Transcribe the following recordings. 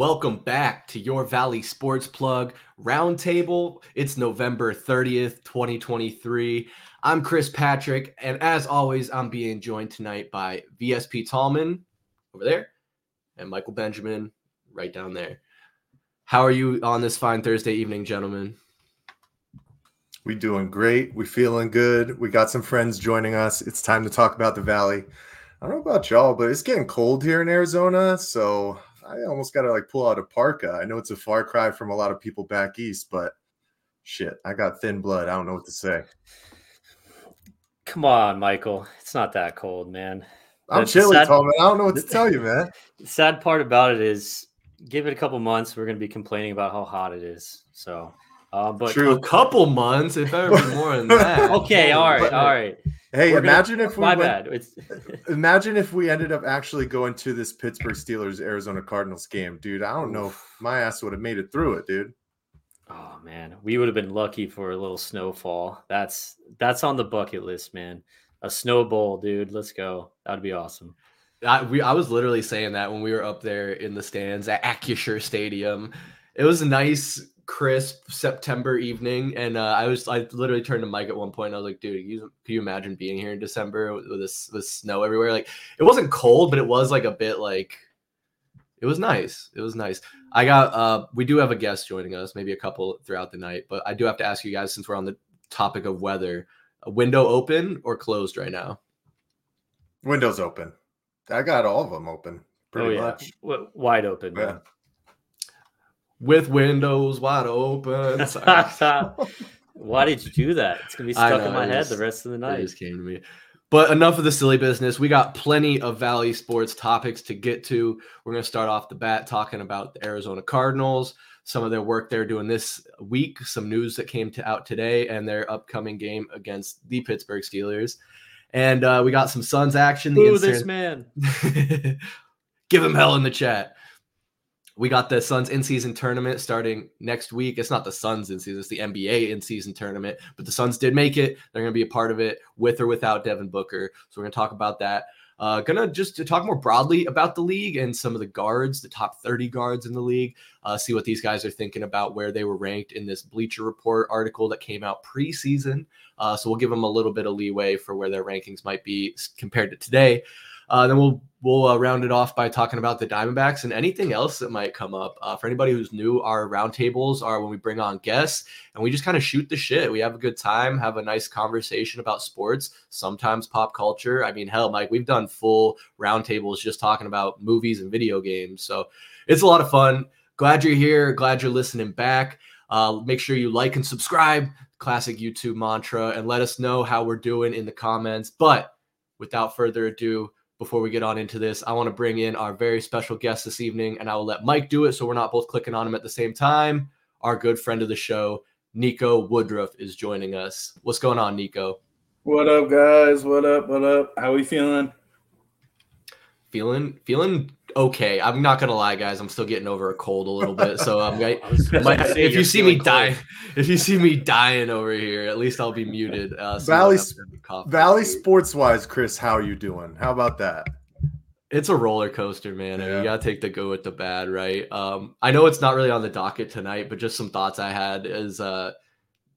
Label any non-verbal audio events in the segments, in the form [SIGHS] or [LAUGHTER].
Welcome back to your Valley Sports Plug Roundtable. It's November 30th, 2023. I'm Chris Patrick, and as always, I'm being joined tonight by VSP Tallman over there and Michael Benjamin right down there. How are you on this fine Thursday evening, gentlemen? We doing great. We feeling good. We got some friends joining us. It's time to talk about the Valley. I don't know about y'all, but it's getting cold here in Arizona, so I almost got to like pull out a parka. I know it's a far cry from a lot of people back east, but shit, I got thin blood. I don't know what to say. Come on, Michael. It's not that cold, man. I'm chilly, sad, Tom. I don't know what to tell you, man. The [LAUGHS] sad part about it is, give it a couple months, we're going to be complaining about how hot it is. So, uh, but True. a couple months, it better be more than [LAUGHS] that. okay, all right, all right. Hey, We're imagine gonna, if we my went, bad. It's [LAUGHS] imagine if we ended up actually going to this Pittsburgh Steelers Arizona Cardinals game, dude. I don't know if my ass would have made it through it, dude. Oh man, we would have been lucky for a little snowfall. That's that's on the bucket list, man. A snowball, dude. Let's go. That'd be awesome. I we I was literally saying that when we were up there in the stands at Acrisure Stadium. It was nice crisp September evening, and uh, I was I literally turned to Mike at one point. I was like, "Dude, you, can you imagine being here in December with, with this with snow everywhere? Like, it wasn't cold, but it was like a bit like it was nice. It was nice. I got uh, we do have a guest joining us, maybe a couple throughout the night, but I do have to ask you guys since we're on the topic of weather, a window open or closed right now? Windows open. I got all of them open. Pretty oh, yeah. much. W- wide open. Yeah with windows wide open. [LAUGHS] Why did you do that? It's gonna be stuck know, in my head just, the rest of the night. It just came to me. But enough of the silly business. We got plenty of Valley sports topics to get to. We're going to start off the bat talking about the Arizona Cardinals, some of their work they're doing this week, some news that came to, out today, and their upcoming game against the Pittsburgh Steelers. And uh, we got some Suns action. The Ooh, this man. [LAUGHS] Give him hell in the chat we got the Suns in season tournament starting next week. It's not the Suns in season, it's the NBA in season tournament, but the Suns did make it. They're going to be a part of it with or without Devin Booker. So we're going to talk about that. Uh, gonna just to talk more broadly about the league and some of the guards, the top 30 guards in the league, uh, see what these guys are thinking about where they were ranked in this Bleacher Report article that came out preseason. Uh, so we'll give them a little bit of leeway for where their rankings might be compared to today. Uh, then we'll we'll uh, round it off by talking about the Diamondbacks and anything else that might come up. Uh, for anybody who's new, our roundtables are when we bring on guests and we just kind of shoot the shit. We have a good time, have a nice conversation about sports, sometimes pop culture. I mean, hell, Mike, we've done full roundtables just talking about movies and video games. So it's a lot of fun. Glad you're here. Glad you're listening back. Uh, make sure you like and subscribe. Classic YouTube mantra, and let us know how we're doing in the comments. But without further ado, before we get on into this, I want to bring in our very special guest this evening, and I will let Mike do it so we're not both clicking on him at the same time. Our good friend of the show, Nico Woodruff, is joining us. What's going on, Nico? What up, guys? What up? What up? How we feeling? Feeling feeling okay. I'm not gonna lie, guys. I'm still getting over a cold a little bit. So I'm [LAUGHS] um, if you see me dying, if you see me dying over here, at least I'll be muted. Uh, so Valley Valley Sports wise, Chris, how are you doing? How about that? It's a roller coaster, man. Yeah. I mean, you gotta take the good with the bad, right? Um, I know it's not really on the docket tonight, but just some thoughts I had is uh,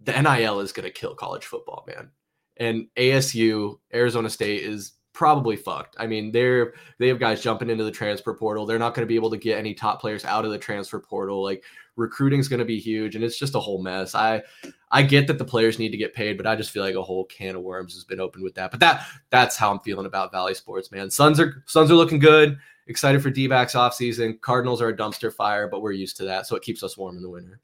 the NIL is gonna kill college football, man. And ASU, Arizona State is probably fucked. I mean, they're they have guys jumping into the transfer portal. They're not going to be able to get any top players out of the transfer portal. Like recruiting is going to be huge, and it's just a whole mess. I I get that the players need to get paid, but I just feel like a whole can of worms has been opened with that. But that that's how I'm feeling about Valley Sports, man. Suns are Suns are looking good. Excited for D-backs off season. Cardinals are a dumpster fire, but we're used to that, so it keeps us warm in the winter.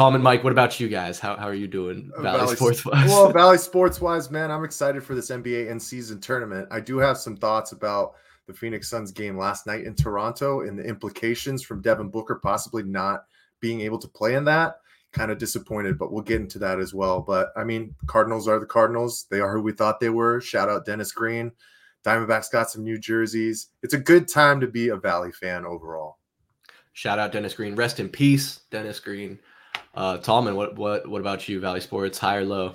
Tom and Mike, what about you guys? How, how are you doing uh, Valley, Valley Sports wise? Well, [LAUGHS] Valley Sports wise, man, I'm excited for this NBA in season tournament. I do have some thoughts about the Phoenix Suns game last night in Toronto and the implications from Devin Booker possibly not being able to play in that. Kind of disappointed, but we'll get into that as well. But I mean, Cardinals are the Cardinals. They are who we thought they were. Shout out Dennis Green. Diamondbacks got some new jerseys. It's a good time to be a Valley fan overall. Shout out Dennis Green. Rest in peace, Dennis Green. Uh, Tallman, what what what about you? Valley Sports, high or low?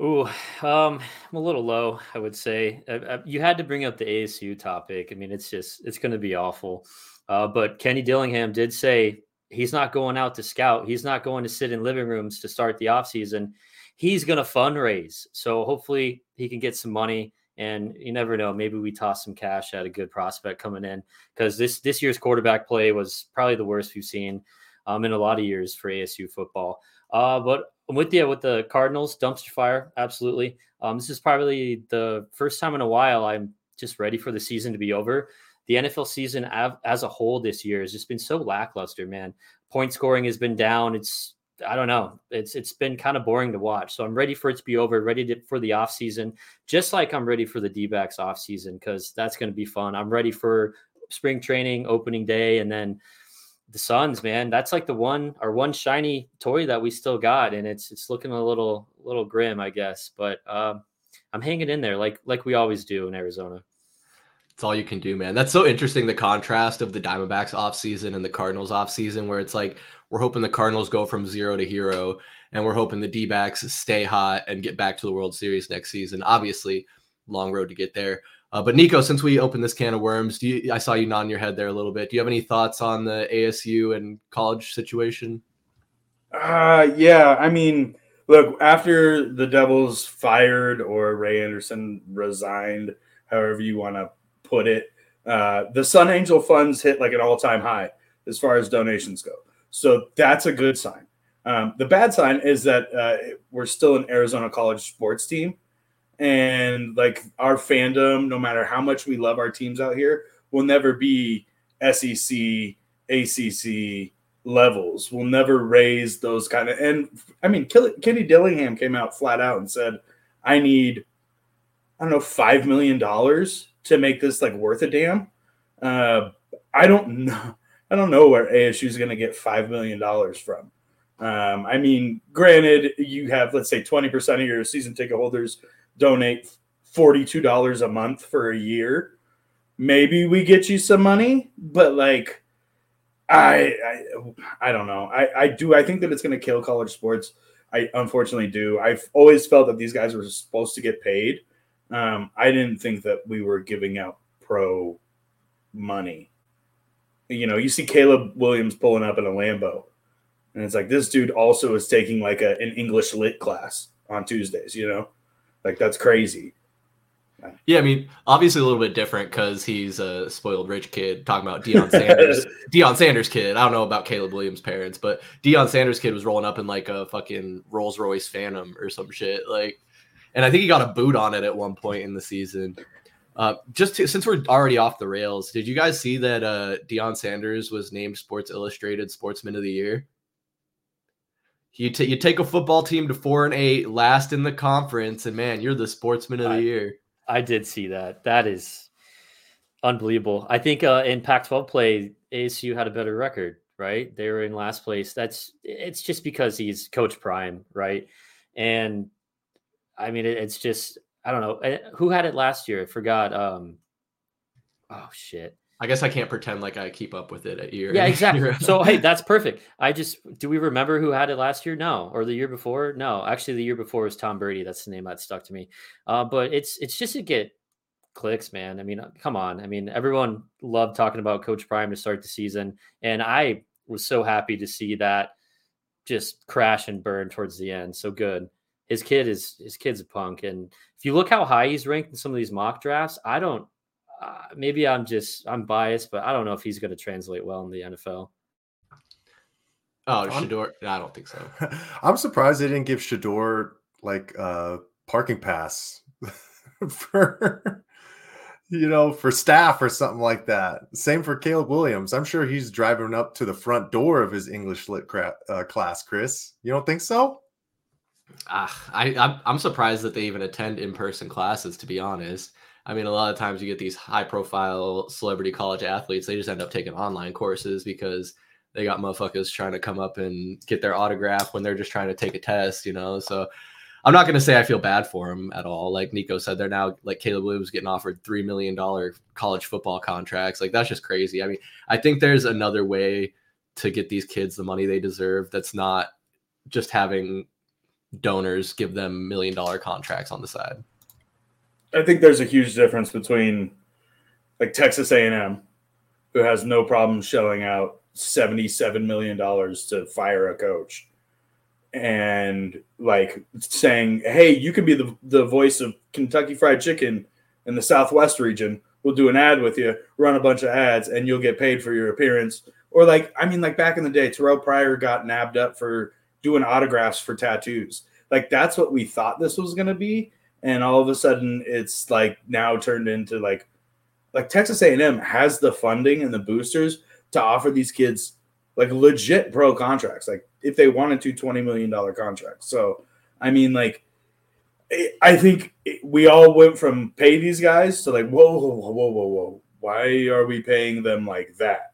Ooh, um, I'm a little low, I would say. Uh, uh, you had to bring up the ASU topic. I mean, it's just it's going to be awful. Uh, but Kenny Dillingham did say he's not going out to scout. He's not going to sit in living rooms to start the offseason. He's going to fundraise. So hopefully he can get some money. And you never know. Maybe we toss some cash at a good prospect coming in because this this year's quarterback play was probably the worst we've seen um, in a lot of years for ASU football. Uh, but I'm with you with the Cardinals dumpster fire. Absolutely. Um, this is probably the first time in a while I'm just ready for the season to be over the NFL season as a whole this year has just been so lackluster, man. Point scoring has been down. It's I don't know. It's it's been kind of boring to watch. So I'm ready for it to be over, ready to, for the off season, just like I'm ready for the D-backs off season because that's going to be fun. I'm ready for spring training, opening day, and then the Suns, man. That's like the one our one shiny toy that we still got, and it's it's looking a little little grim, I guess. But um, I'm hanging in there like like we always do in Arizona. It's all you can do, man. That's so interesting. The contrast of the Diamondbacks offseason and the Cardinals offseason, where it's like we're hoping the Cardinals go from zero to hero, and we're hoping the D backs stay hot and get back to the World Series next season. Obviously, long road to get there. Uh, but Nico, since we opened this can of worms, you, I saw you nodding your head there a little bit. Do you have any thoughts on the ASU and college situation? Uh, yeah. I mean, look, after the Devils fired or Ray Anderson resigned, however you want to put it. Uh, the Sun Angel funds hit like an all time high as far as donations go. So that's a good sign. Um, the bad sign is that uh, we're still an Arizona college sports team. And like our fandom, no matter how much we love our teams out here, will never be SEC, ACC levels. We'll never raise those kind of. And I mean, Kenny Dillingham came out flat out and said, I need, I don't know, $5 million to make this like worth a damn. Uh, I don't know. [LAUGHS] I don't know where ASU is going to get five million dollars from. Um, I mean, granted, you have let's say twenty percent of your season ticket holders donate forty-two dollars a month for a year. Maybe we get you some money, but like, I I, I don't know. I I do. I think that it's going to kill college sports. I unfortunately do. I've always felt that these guys were supposed to get paid. Um, I didn't think that we were giving out pro money. You know, you see Caleb Williams pulling up in a Lambo, and it's like this dude also is taking like a, an English lit class on Tuesdays. You know, like that's crazy. Yeah, I mean, obviously a little bit different because he's a spoiled rich kid. Talking about Deion Sanders, [LAUGHS] Deion Sanders kid. I don't know about Caleb Williams' parents, but Deion Sanders kid was rolling up in like a fucking Rolls Royce Phantom or some shit. Like, and I think he got a boot on it at one point in the season. Uh, just to, since we're already off the rails, did you guys see that uh, Deion Sanders was named Sports Illustrated Sportsman of the Year? You, t- you take a football team to four and eight, last in the conference, and man, you're the Sportsman of the Year. I did see that. That is unbelievable. I think uh, in Pac-12 play, ASU had a better record, right? They were in last place. That's it's just because he's Coach Prime, right? And I mean, it, it's just I don't know eh, who had it last year. I forgot. Um, oh shit. I guess I can't pretend like I keep up with it at year. Yeah, [LAUGHS] exactly. so hey, that's perfect. I just do we remember who had it last year? No, or the year before? No, actually, the year before was Tom Brady. That's the name that stuck to me. Uh, but it's it's just to get clicks, man. I mean, uh, come on. I mean, everyone loved talking about Coach Prime to start the season, and I was so happy to see that just crash and burn towards the end. So good his kid is his kid's a punk. And if you look how high he's ranked in some of these mock drafts, I don't. Uh, maybe I'm just I'm biased, but I don't know if he's going to translate well in the NFL. Oh, Shedeur? I don't think so. [LAUGHS] I'm surprised they didn't give Shedeur like a uh, parking pass [LAUGHS] for you know for staff or something like that. Same for Caleb Williams. I'm sure he's driving up to the front door of his English lit cra- uh, class. Chris, you don't think so? Uh, I I'm, I'm surprised that they even attend in person classes. To be honest, I mean, a lot of times you get these high profile celebrity college athletes. They just end up taking online courses because they got motherfuckers trying to come up and get their autograph when they're just trying to take a test. You know, so. I'm not going to say I feel bad for them at all. Like Nico said, they're now like Caleb Williams getting offered three million dollar college football contracts. Like that's just crazy. I mean, I think there's another way to get these kids the money they deserve. That's not just having donors give them million dollar contracts on the side. I think there's a huge difference between like Texas A&M, who has no problem shelling out seventy-seven million dollars to fire a coach, and like saying, "Hey, you could be the the voice of Kentucky Fried Chicken in the Southwest region. We'll do an ad with you, run a bunch of ads, and you'll get paid for your appearance." Or like, I mean, like back in the day, Terrell Pryor got nabbed up for doing autographs for tattoos. Like that's what we thought this was going to be, and all of a sudden, it's like now turned into like, like Texas A&M has the funding and the boosters to offer these kids like legit pro contracts. Like if they wanted to, twenty million dollar contracts. So, I mean, like I think we all went from pay these guys to like, whoa, whoa, whoa, whoa, whoa. Why are we paying them like that?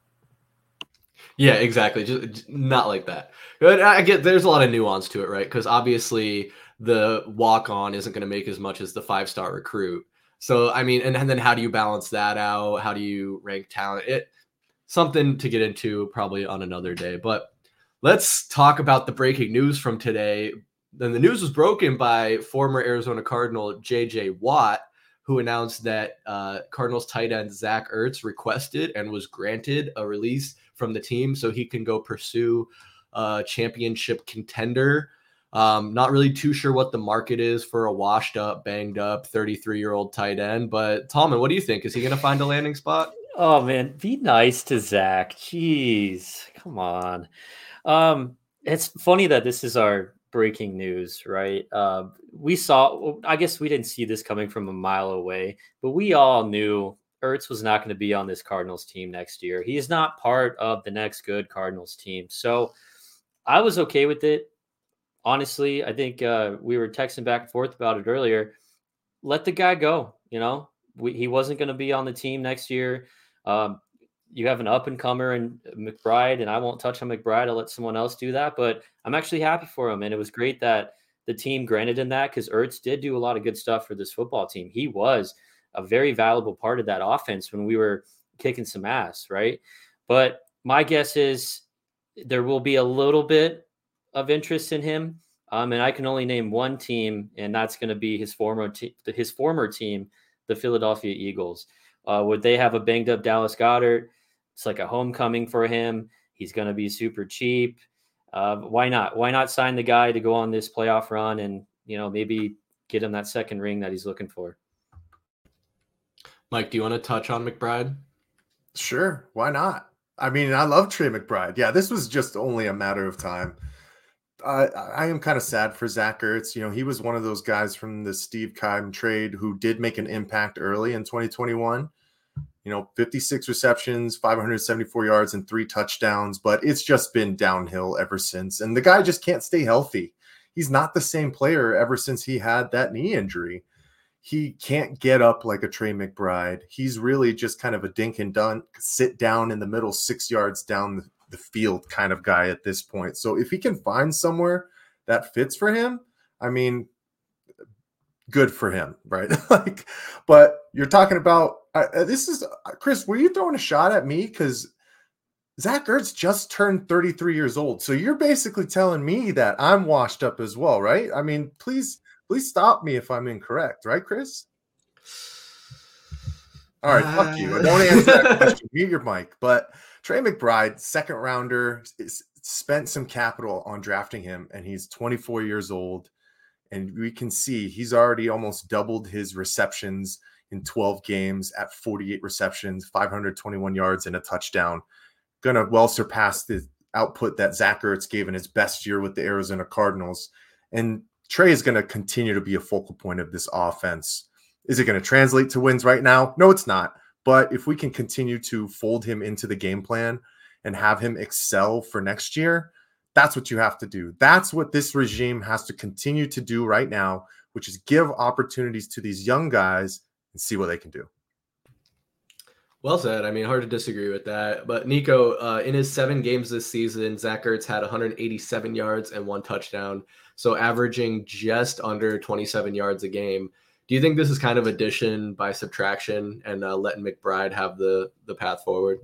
Yeah, exactly. Just not like that. But uh, I get there's a lot of nuance to it, right? Because obviously the walk on isn't going to make as much as the five star recruit. So I mean, and, and then how do you balance that out? How do you rank talent? It something to get into probably on another day. But let's talk about the breaking news from today. Then the news was broken by former Arizona Cardinal J.J. Watt, who announced that uh, Cardinals tight end Zach Ertz requested and was granted a release from the team so he can go pursue a championship contender. Um, not really too sure what the market is for a washed up, banged up 33 year old tight end. But Tallman, what do you think? Is he going to find a landing spot? Oh man, be nice to Zach. Jeez, come on. Um, it's funny that this is our breaking news, right? Uh, we saw. I guess we didn't see this coming from a mile away, but we all knew Ertz was not going to be on this Cardinals team next year. He is not part of the next good Cardinals team. So I was okay with it. Honestly, I think uh, we were texting back and forth about it earlier. Let the guy go. You know, we, he wasn't going to be on the team next year. Um, you have an up and comer in McBride, and I won't touch on McBride. I'll let someone else do that. But I'm actually happy for him, and it was great that the team granted him that because Ertz did do a lot of good stuff for this football team. He was a very valuable part of that offense when we were kicking some ass, right? But my guess is there will be a little bit of interest in him. Um, and I can only name one team, and that's going to be his former te- his former team, the Philadelphia Eagles. Uh, would they have a banged up Dallas Goedert? It's like a homecoming for him. He's going to be super cheap. Uh, why not? Why not sign the guy to go on this playoff run and you know maybe get him that second ring that he's looking for? Mike, do you want to touch on McBride? Sure, why not? I mean, I love Trey McBride. Yeah, this was just only a matter of time. Uh, I am kind of sad for Zach Ertz. You know, he was one of those guys from the Steve Keim trade who did make an impact early in 2021. You know, 56 receptions, 574 yards, and three touchdowns, but it's just been downhill ever since. And the guy just can't stay healthy. He's not the same player ever since he had that knee injury he can't get up like a Trey McBride. He's really just kind of a dink and dunk, sit down in the middle, six yards down the field kind of guy at this point. So if he can find somewhere that fits for him, I mean, good for him, [LAUGHS] right? like, but you're talking about uh, this is uh, Chris. Were you throwing a shot at me because Zach Ertz just turned 33 years old? So you're basically telling me that I'm washed up as well, right? I mean, please Please stop me if I'm incorrect, right, Chris? All right, uh... fuck you. I don't answer that question. Mute your mic. But Trey McBride, second rounder, spent some capital on drafting him, and he's 24 years old. And we can see he's already almost doubled his receptions in 12 games at 48 receptions, 521 yards, and a touchdown. Gonna well surpass the output that Zach Ertz gave in his best year with the Arizona Cardinals. And Trey is going to continue to be a focal point of this offense. Is it going to translate to wins right now? No, it's not. But if we can continue to fold him into the game plan and have him excel for next year, that's what you have to do. That's what this regime has to continue to do right now, which is give opportunities to these young guys and see what they can do. Well said. I mean, hard to disagree with that. But Nico, uh, in his seven games this season, Zach Ertz had 187 yards and one touchdown, so averaging just under 27 yards a game. Do you think this is kind of addition by subtraction and uh, letting McBride have the the path forward?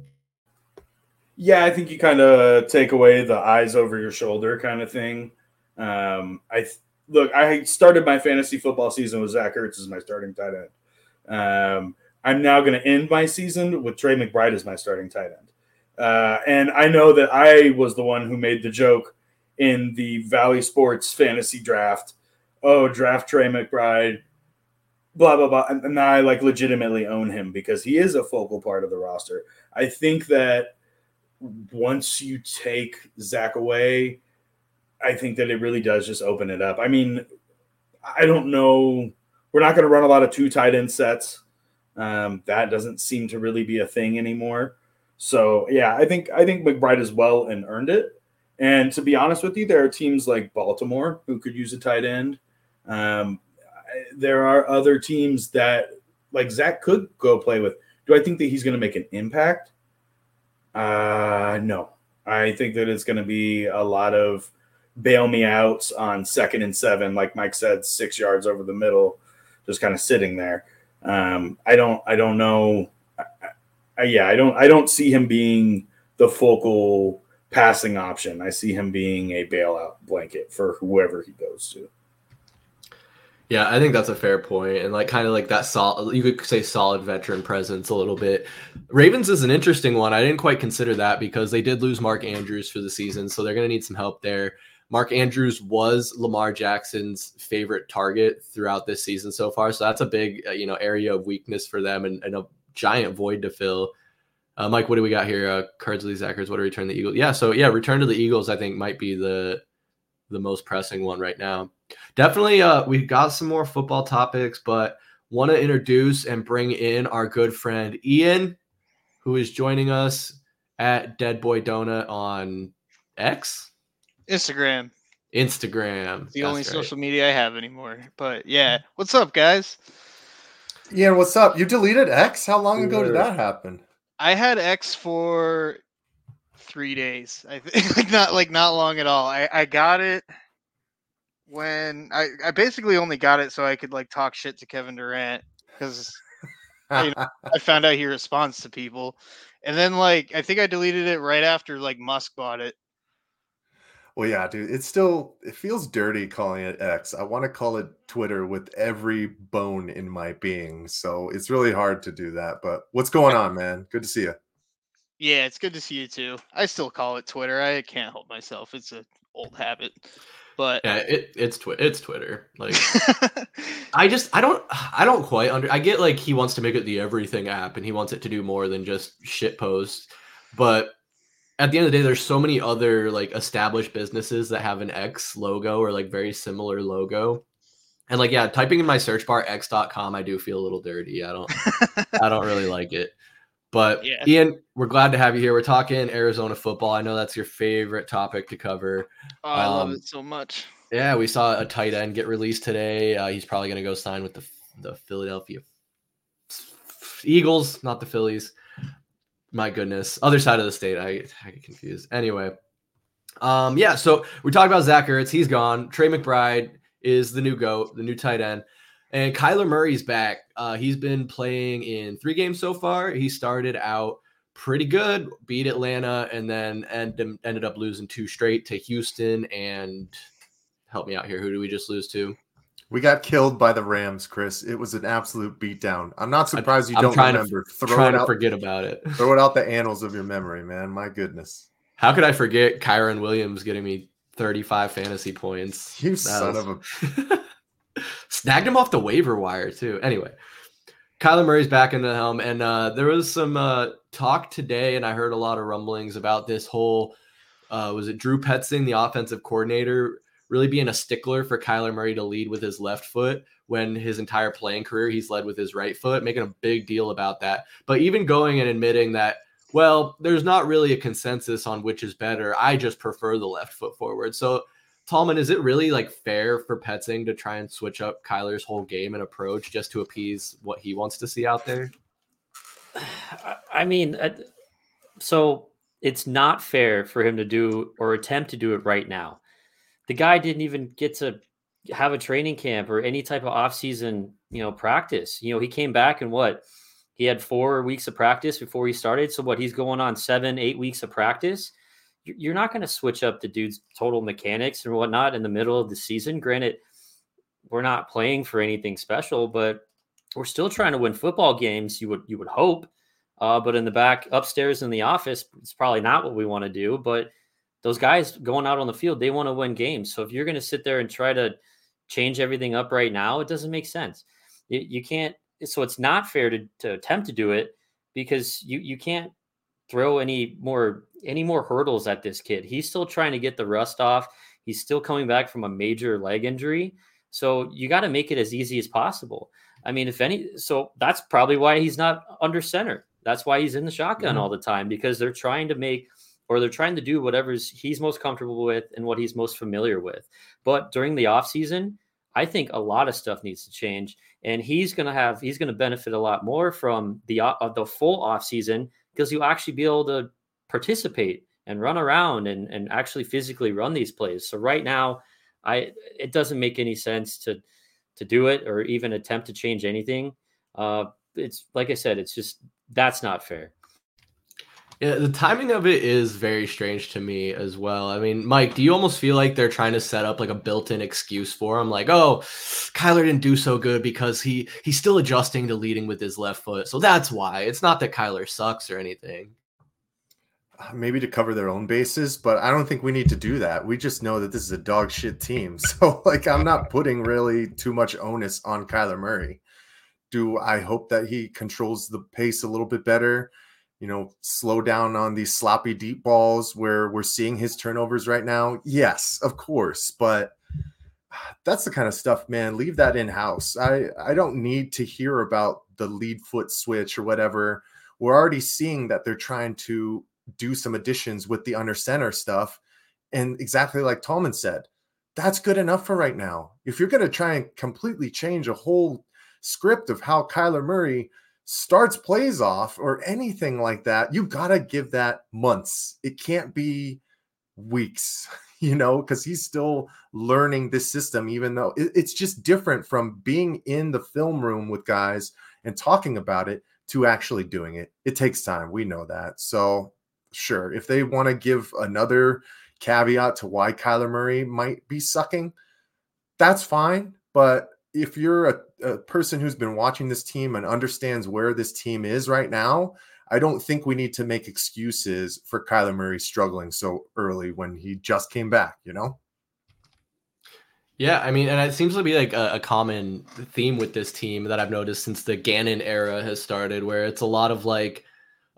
Yeah, I think you kind of take away the eyes over your shoulder kind of thing. Um, I th- look, I started my fantasy football season with Zach Ertz as my starting tight end. Um, I'm now going to end my season with Trey McBride as my starting tight end. Uh, and I know that I was the one who made the joke in the Valley Sports fantasy draft. Oh, draft Trey McBride, blah blah blah. And now I like legitimately own him because he is a focal part of the roster. I think that once you take Zach away, I think that it really does just open it up. I mean, I don't know. We're not going to run a lot of two tight end sets. Um, that doesn't seem to really be a thing anymore. So yeah, I think I think McBride as well and earned it. And to be honest with you, there are teams like Baltimore who could use a tight end. Um, there are other teams that like Zach could go play with. Do I think that he's going to make an impact? Uh, no. I think that it's going to be a lot of bail me outs on second and seven, like Mike said, six yards over the middle, just kind of sitting there. Um, I don't, I don't know. I, I, yeah, I don't, I don't see him being the focal passing option. I see him being a bailout blanket for whoever he goes to. Yeah, I think that's a fair point, and like kind of like that solid. You could say solid veteran presence a little bit. Ravens is an interesting one. I didn't quite consider that because they did lose Mark Andrews for the season, so they're going to need some help there. Mark Andrews was Lamar Jackson's favorite target throughout this season so far, so that's a big uh, you know area of weakness for them and, and a giant void to fill. Uh, Mike, what do we got here? Uh, Cardsley Zachers, what we return the Eagles? Yeah, so yeah, return to the Eagles. I think might be the the most pressing one right now. Definitely, uh, we got some more football topics, but want to introduce and bring in our good friend Ian, who is joining us at Dead Boy Donut on X, Instagram. Instagram. The only right. social media I have anymore. But yeah, what's up, guys? Yeah, what's up? You deleted X? How long ago did that happen? I had X for three days. I think [LAUGHS] like not like not long at all. I, I got it when I, I basically only got it so I could like talk shit to Kevin Durant because you know, [LAUGHS] I found out he responds to people. And then like I think I deleted it right after like Musk bought it. Well, yeah, dude, it's still it feels dirty calling it X. I want to call it Twitter with every bone in my being. So it's really hard to do that. But what's going [LAUGHS] on, man? Good to see you. Yeah, it's good to see you too. I still call it Twitter. I can't help myself. It's an old habit. But yeah, it, it's Twitter. It's Twitter. Like [LAUGHS] I just I don't I don't quite under. I get like he wants to make it the everything app and he wants it to do more than just shit posts. But at the end of the day, there's so many other like established businesses that have an X logo or like very similar logo. And like yeah, typing in my search bar x.com, I do feel a little dirty. I don't I don't really like it. But yeah. Ian, we're glad to have you here. We're talking Arizona football. I know that's your favorite topic to cover. Oh, I um, love it so much. Yeah, we saw a tight end get released today. Uh, he's probably going to go sign with the the Philadelphia Eagles, not the Phillies. My goodness, other side of the state. I, I get confused. Anyway, um, yeah. So we talked about Zach Ertz. He's gone. Trey McBride is the new goat, the new tight end. And Kyler Murray's back. Uh, he's been playing in three games so far. He started out pretty good, beat Atlanta, and then end, ended up losing two straight to Houston. And help me out here. Who do we just lose to? We got killed by the Rams, Chris. It was an absolute beatdown. I'm not surprised you I'm don't remember. To, throw trying it out, to forget about it. [LAUGHS] Throw it out the annals of your memory, man. My goodness. How could I forget Kyren Williams getting me 35 fantasy points? You that son was... of a [LAUGHS] Snagged him off the waiver wire too. Anyway, Kyler Murray's back in the helm, and uh, there was some uh, talk today, and I heard a lot of rumblings about this whole. Uh, was it Drew Petzing, the offensive coordinator, really being a stickler for Kyler Murray to lead with his left foot when his entire playing career he's led with his right foot, making a big deal about that. But even going and admitting that, well, there's not really a consensus on which is better. I just prefer the left foot forward. So Tallman, is it really like fair for Petzing to try and switch up Kyler's whole game and approach just to appease what he wants to see out there? [SIGHS] I mean, uh, so it's not fair for him to do or attempt to do it right now. The guy didn't even get to have a training camp or any type of off-season, you know, practice. You know, he came back and what? He had four weeks of practice before he started. So what? He's going on seven, eight weeks of practice you're not going to switch up the dude's total mechanics and whatnot in the middle of the season. Granted, we're not playing for anything special, but we're still trying to win football games. You would you would hope, uh, but in the back upstairs in the office, it's probably not what we want to do. But those guys going out on the field, they want to win games. So if you're going to sit there and try to change everything up right now, it doesn't make sense. You, you can't. So it's not fair to, to attempt to do it because you you can't throw any more any more hurdles at this kid. He's still trying to get the rust off. He's still coming back from a major leg injury. So you got to make it as easy as possible. I mean, if any, so that's probably why he's not under center. That's why he's in the shotgun mm-hmm. all the time because they're trying to make or they're trying to do whatever he's most comfortable with and what he's most familiar with. But during the offseason, I think a lot of stuff needs to change. And he's going to have, he's going to benefit a lot more from the, uh, the full offseason because you'll actually be able to participate and run around and, and actually physically run these plays. So right now, I it doesn't make any sense to to do it or even attempt to change anything. Uh, it's like I said, it's just that's not fair. Yeah, the timing of it is very strange to me as well. I mean, Mike, do you almost feel like they're trying to set up like a built-in excuse for him? Like, oh, Kyler didn't do so good because he he's still adjusting to leading with his left foot, so that's why. It's not that Kyler sucks or anything. Uh, maybe to cover their own bases, but I don't think we need to do that. We just know that this is a dog shit team, [LAUGHS] so like I'm not putting really too much onus on Kyler Murray. Do I hope that he controls the pace a little bit better? You know, slow down on these sloppy deep balls where we're seeing his turnovers right now? Yes, of course, but that's the kind of stuff, man. Leave that in house. I I don't need to hear about the lead foot switch or whatever. We're already seeing that they're trying to do some additions with the under center stuff, and exactly like Tallman said, that's good enough for right now. If you're going to try and completely change a whole script of how Kyler Murray starts plays off or anything like that, you got to give that months. It can't be weeks, [LAUGHS] you know, because he's still learning this system, even though it's just different from being in the film room with guys and talking about it to actually doing it. It takes time. We know that. So, sure, if they want to give another caveat to why Kyler Murray might be sucking, that's fine. But if you're a, a, person who's been watching this team and understands where this team is right now, I don't think we need to make excuses for Kyler Murray struggling so early when he just came back, you know? Yeah, I mean, and it seems to be like a, a, common theme with this team that I've noticed since the Gannon era has started, where it's a lot of like,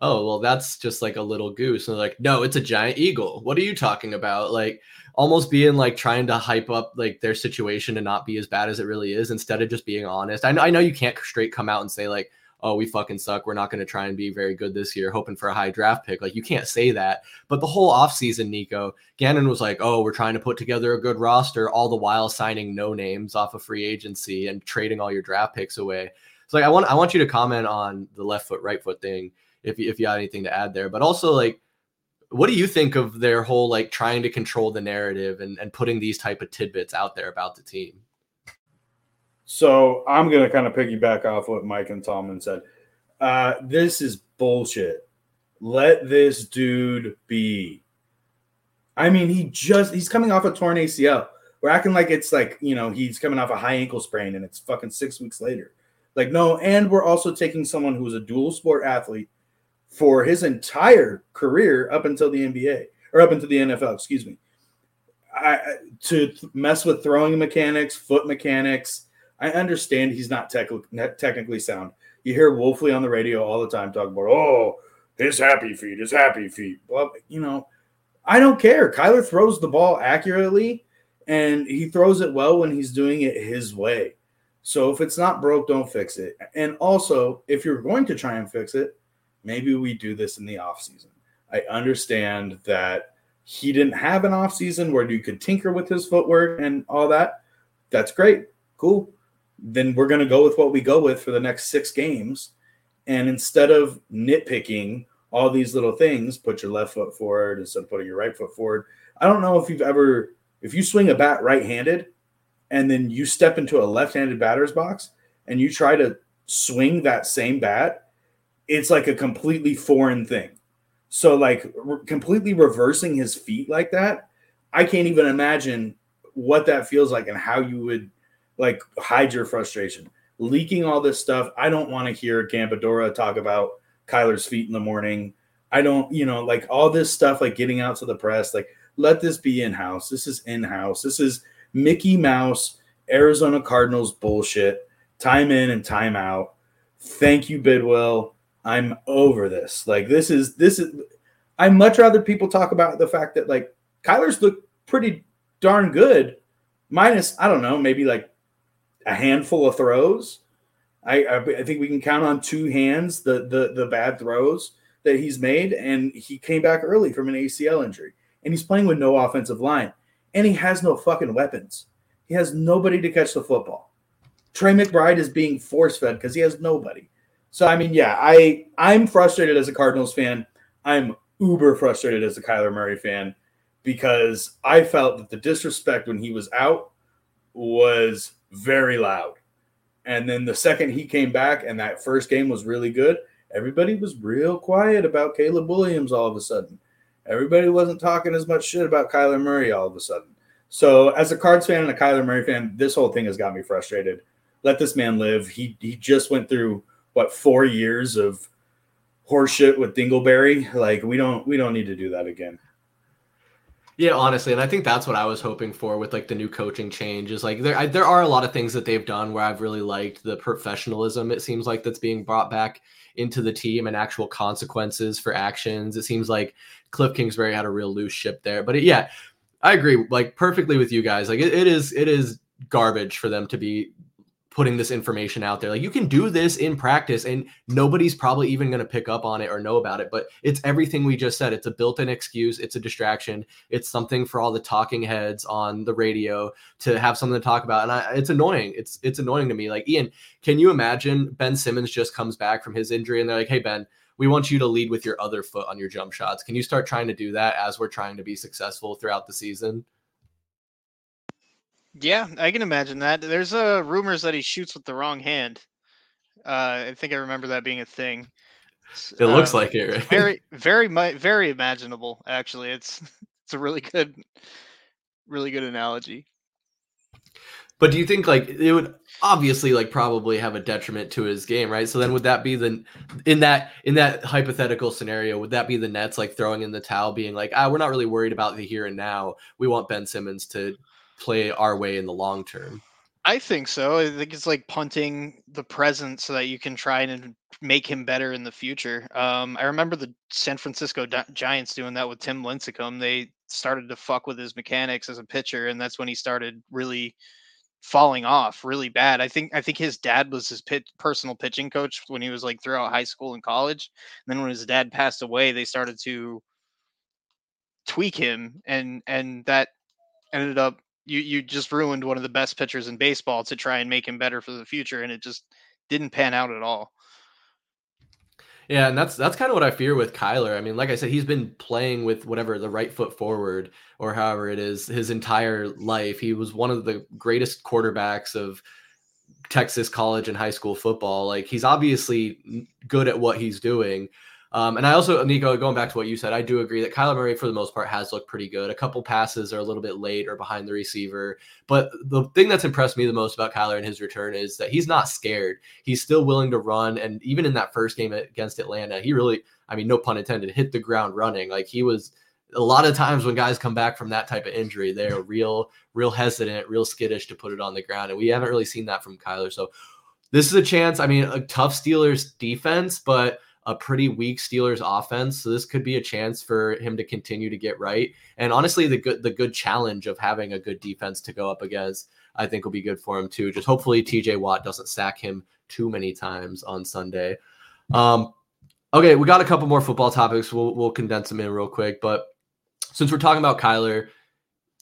oh, well, that's just like a little goose. And like, no, it's a giant eagle. What are you talking about? Like, almost being like trying to hype up like their situation and not be as bad as it really is instead of just being honest. I know, I know you can't straight come out and say like, oh, we fucking suck. We're not going to try and be very good this year, hoping for a high draft pick. Like, you can't say that. But the whole offseason, Nico, Gannon was like, oh, we're trying to put together a good roster, all the while signing no names off of free agency and trading all your draft picks away. So, like, I want, I want you to comment on the left foot, right foot thing if you, if you have anything to add there. But also, like, what do you think of their whole like trying to control the narrative and, and putting these type of tidbits out there about the team? So i'm to kind of piggyback off what mike and Tallman said. Uh, this is bullshit. Let this dude be. I mean he just he's coming off a torn acl we're acting like it's like you know he's coming off a high ankle sprain and it's fucking six weeks later. Like no and we're also taking someone who's a dual sport athlete for his entire career up until the NBA or up until the NFL, excuse me. I, to mess with throwing mechanics, foot mechanics. I understand he's not tech, technically sound. You hear Wolfley on the radio all the time talking about, oh, his happy feet, his happy feet. Well, you know, I don't care. Kyler throws the ball accurately and he throws it well when he's doing it his way. So if it's not broke, don't fix it. And also, if you're going to try and fix it, maybe we do this in the off season. I understand that he didn't have an off season where you could tinker with his footwork and all that. That's great. Cool. Then we're going to go with what we go with for the next six games. And instead of nitpicking all these little things, put your left foot forward instead of putting your right foot forward. I don't know if you've ever, if you swing a bat right handed and then you step into a left handed batter's box and you try to swing that same bat it's like a completely foreign thing. So like re- completely reversing his feet like that, I can't even imagine what that feels like and how you would Like hide your frustration. Leaking all this stuff. I don't want to hear Gambadoro talk about Kyler's feet in the morning. I don't, you know, like all this stuff, like getting out to the press, like let this be in house. This is in house. This is Mickey Mouse, Arizona Cardinals bullshit. Time in and time out. Thank you, Bidwell. I'm over this. Like this is this is. I much rather people talk about the fact that like Kyler's look pretty darn good, minus I don't know maybe like a handful of throws. I, I, I think we can count on two hands the the the bad throws that he's made, and he came back early from an ACL injury, and he's playing with no offensive line, and he has no fucking weapons. He has nobody to catch the football. Trey McBride is being force fed because he has nobody. So I mean, yeah, I I'm frustrated as a Cardinals fan. I'm uber frustrated as a Kyler Murray fan because I felt that the disrespect when he was out was very loud. And then the second he came back and that first game was really good, everybody was real quiet about Caleb Williams all of a sudden. Everybody wasn't talking as much shit about Kyler Murray all of a sudden. So, as a Cards fan and a Kyler Murray fan, this whole thing has got me frustrated. Let this man live. He he just went through what four years of horseshit with Dingleberry. Like we don't we don't need to do that again. Yeah, honestly, and I think that's what I was hoping for with like the new coaching change. Is like there I, there are a lot of things that they've done where I've really liked the professionalism. It seems like that's being brought back into the team and actual consequences for actions. It seems like Cliff Kingsbury had a real loose ship there, but it, yeah, I agree like perfectly with you guys. Like it, it is it is garbage for them to be putting this information out there. Like you can do this in practice and nobody's probably even going to pick up on it or know about it, but it's everything we just said. It's a built-in excuse, it's a distraction, it's something for all the talking heads on the radio to have something to talk about. And I, it's annoying. It's it's annoying to me. Like Ian, can you imagine Ben Simmons just comes back from his injury and they're like, "Hey Ben, we want you to lead with your other foot on your jump shots. Can you start trying to do that as we're trying to be successful throughout the season?" Yeah, I can imagine that. There's uh rumors that he shoots with the wrong hand. Uh, I think I remember that being a thing. It uh, looks like it. Right? [LAUGHS] Very, very, very imaginable. Actually, it's [LAUGHS] it's a really good, really good analogy. But do you think like it would obviously like probably have a detriment to his game, right? So then would that be the in that in that hypothetical scenario, would that be the Nets like throwing in the towel, being like, ah, we're not really worried about the here and now. We want Ben Simmons to play our way in the long term. I think so. I think it's like punting the present so that you can try and make him better in the future. Um, I remember the San Francisco Giants doing that with Tim Lincecum. They started to fuck with his mechanics as a pitcher, and that's when he started really falling off really bad. I think I think his dad was his pit, personal pitching coach when he was like throughout high school and college. And then when his dad passed away, they started to tweak him, and and that ended up you you just ruined one of the best pitchers in baseball to try and make him better for the future, and it just didn't pan out at all. Yeah, and that's that's kind of what I fear with Kyler. I mean, like I said, he's been playing with whatever the right foot forward or however it is his entire life. He was one of the greatest quarterbacks of Texas college and high school football. Like he's obviously good at what he's doing. Um, and I also, Nico, going back to what you said, I do agree that Kyler Murray, for the most part, has looked pretty good. A couple passes are a little bit late or behind the receiver. But the thing that's impressed me the most about Kyler and his return is that he's not scared. He's still willing to run. And even in that first game against Atlanta, he really, I mean, no pun intended, hit the ground running. Like he was a lot of times when guys come back from that type of injury, they're real, real hesitant, real skittish to put it on the ground. And we haven't really seen that from Kyler. So this is a chance. I mean, a tough Steelers defense, but a pretty weak Steelers offense. So this could be a chance for him to continue to get right. And honestly, the good the good challenge of having a good defense to go up against, I think will be good for him too. Just hopefully TJ Watt doesn't sack him too many times on Sunday. Um, okay, we got a couple more football topics. We'll we'll condense them in real quick. But since we're talking about Kyler,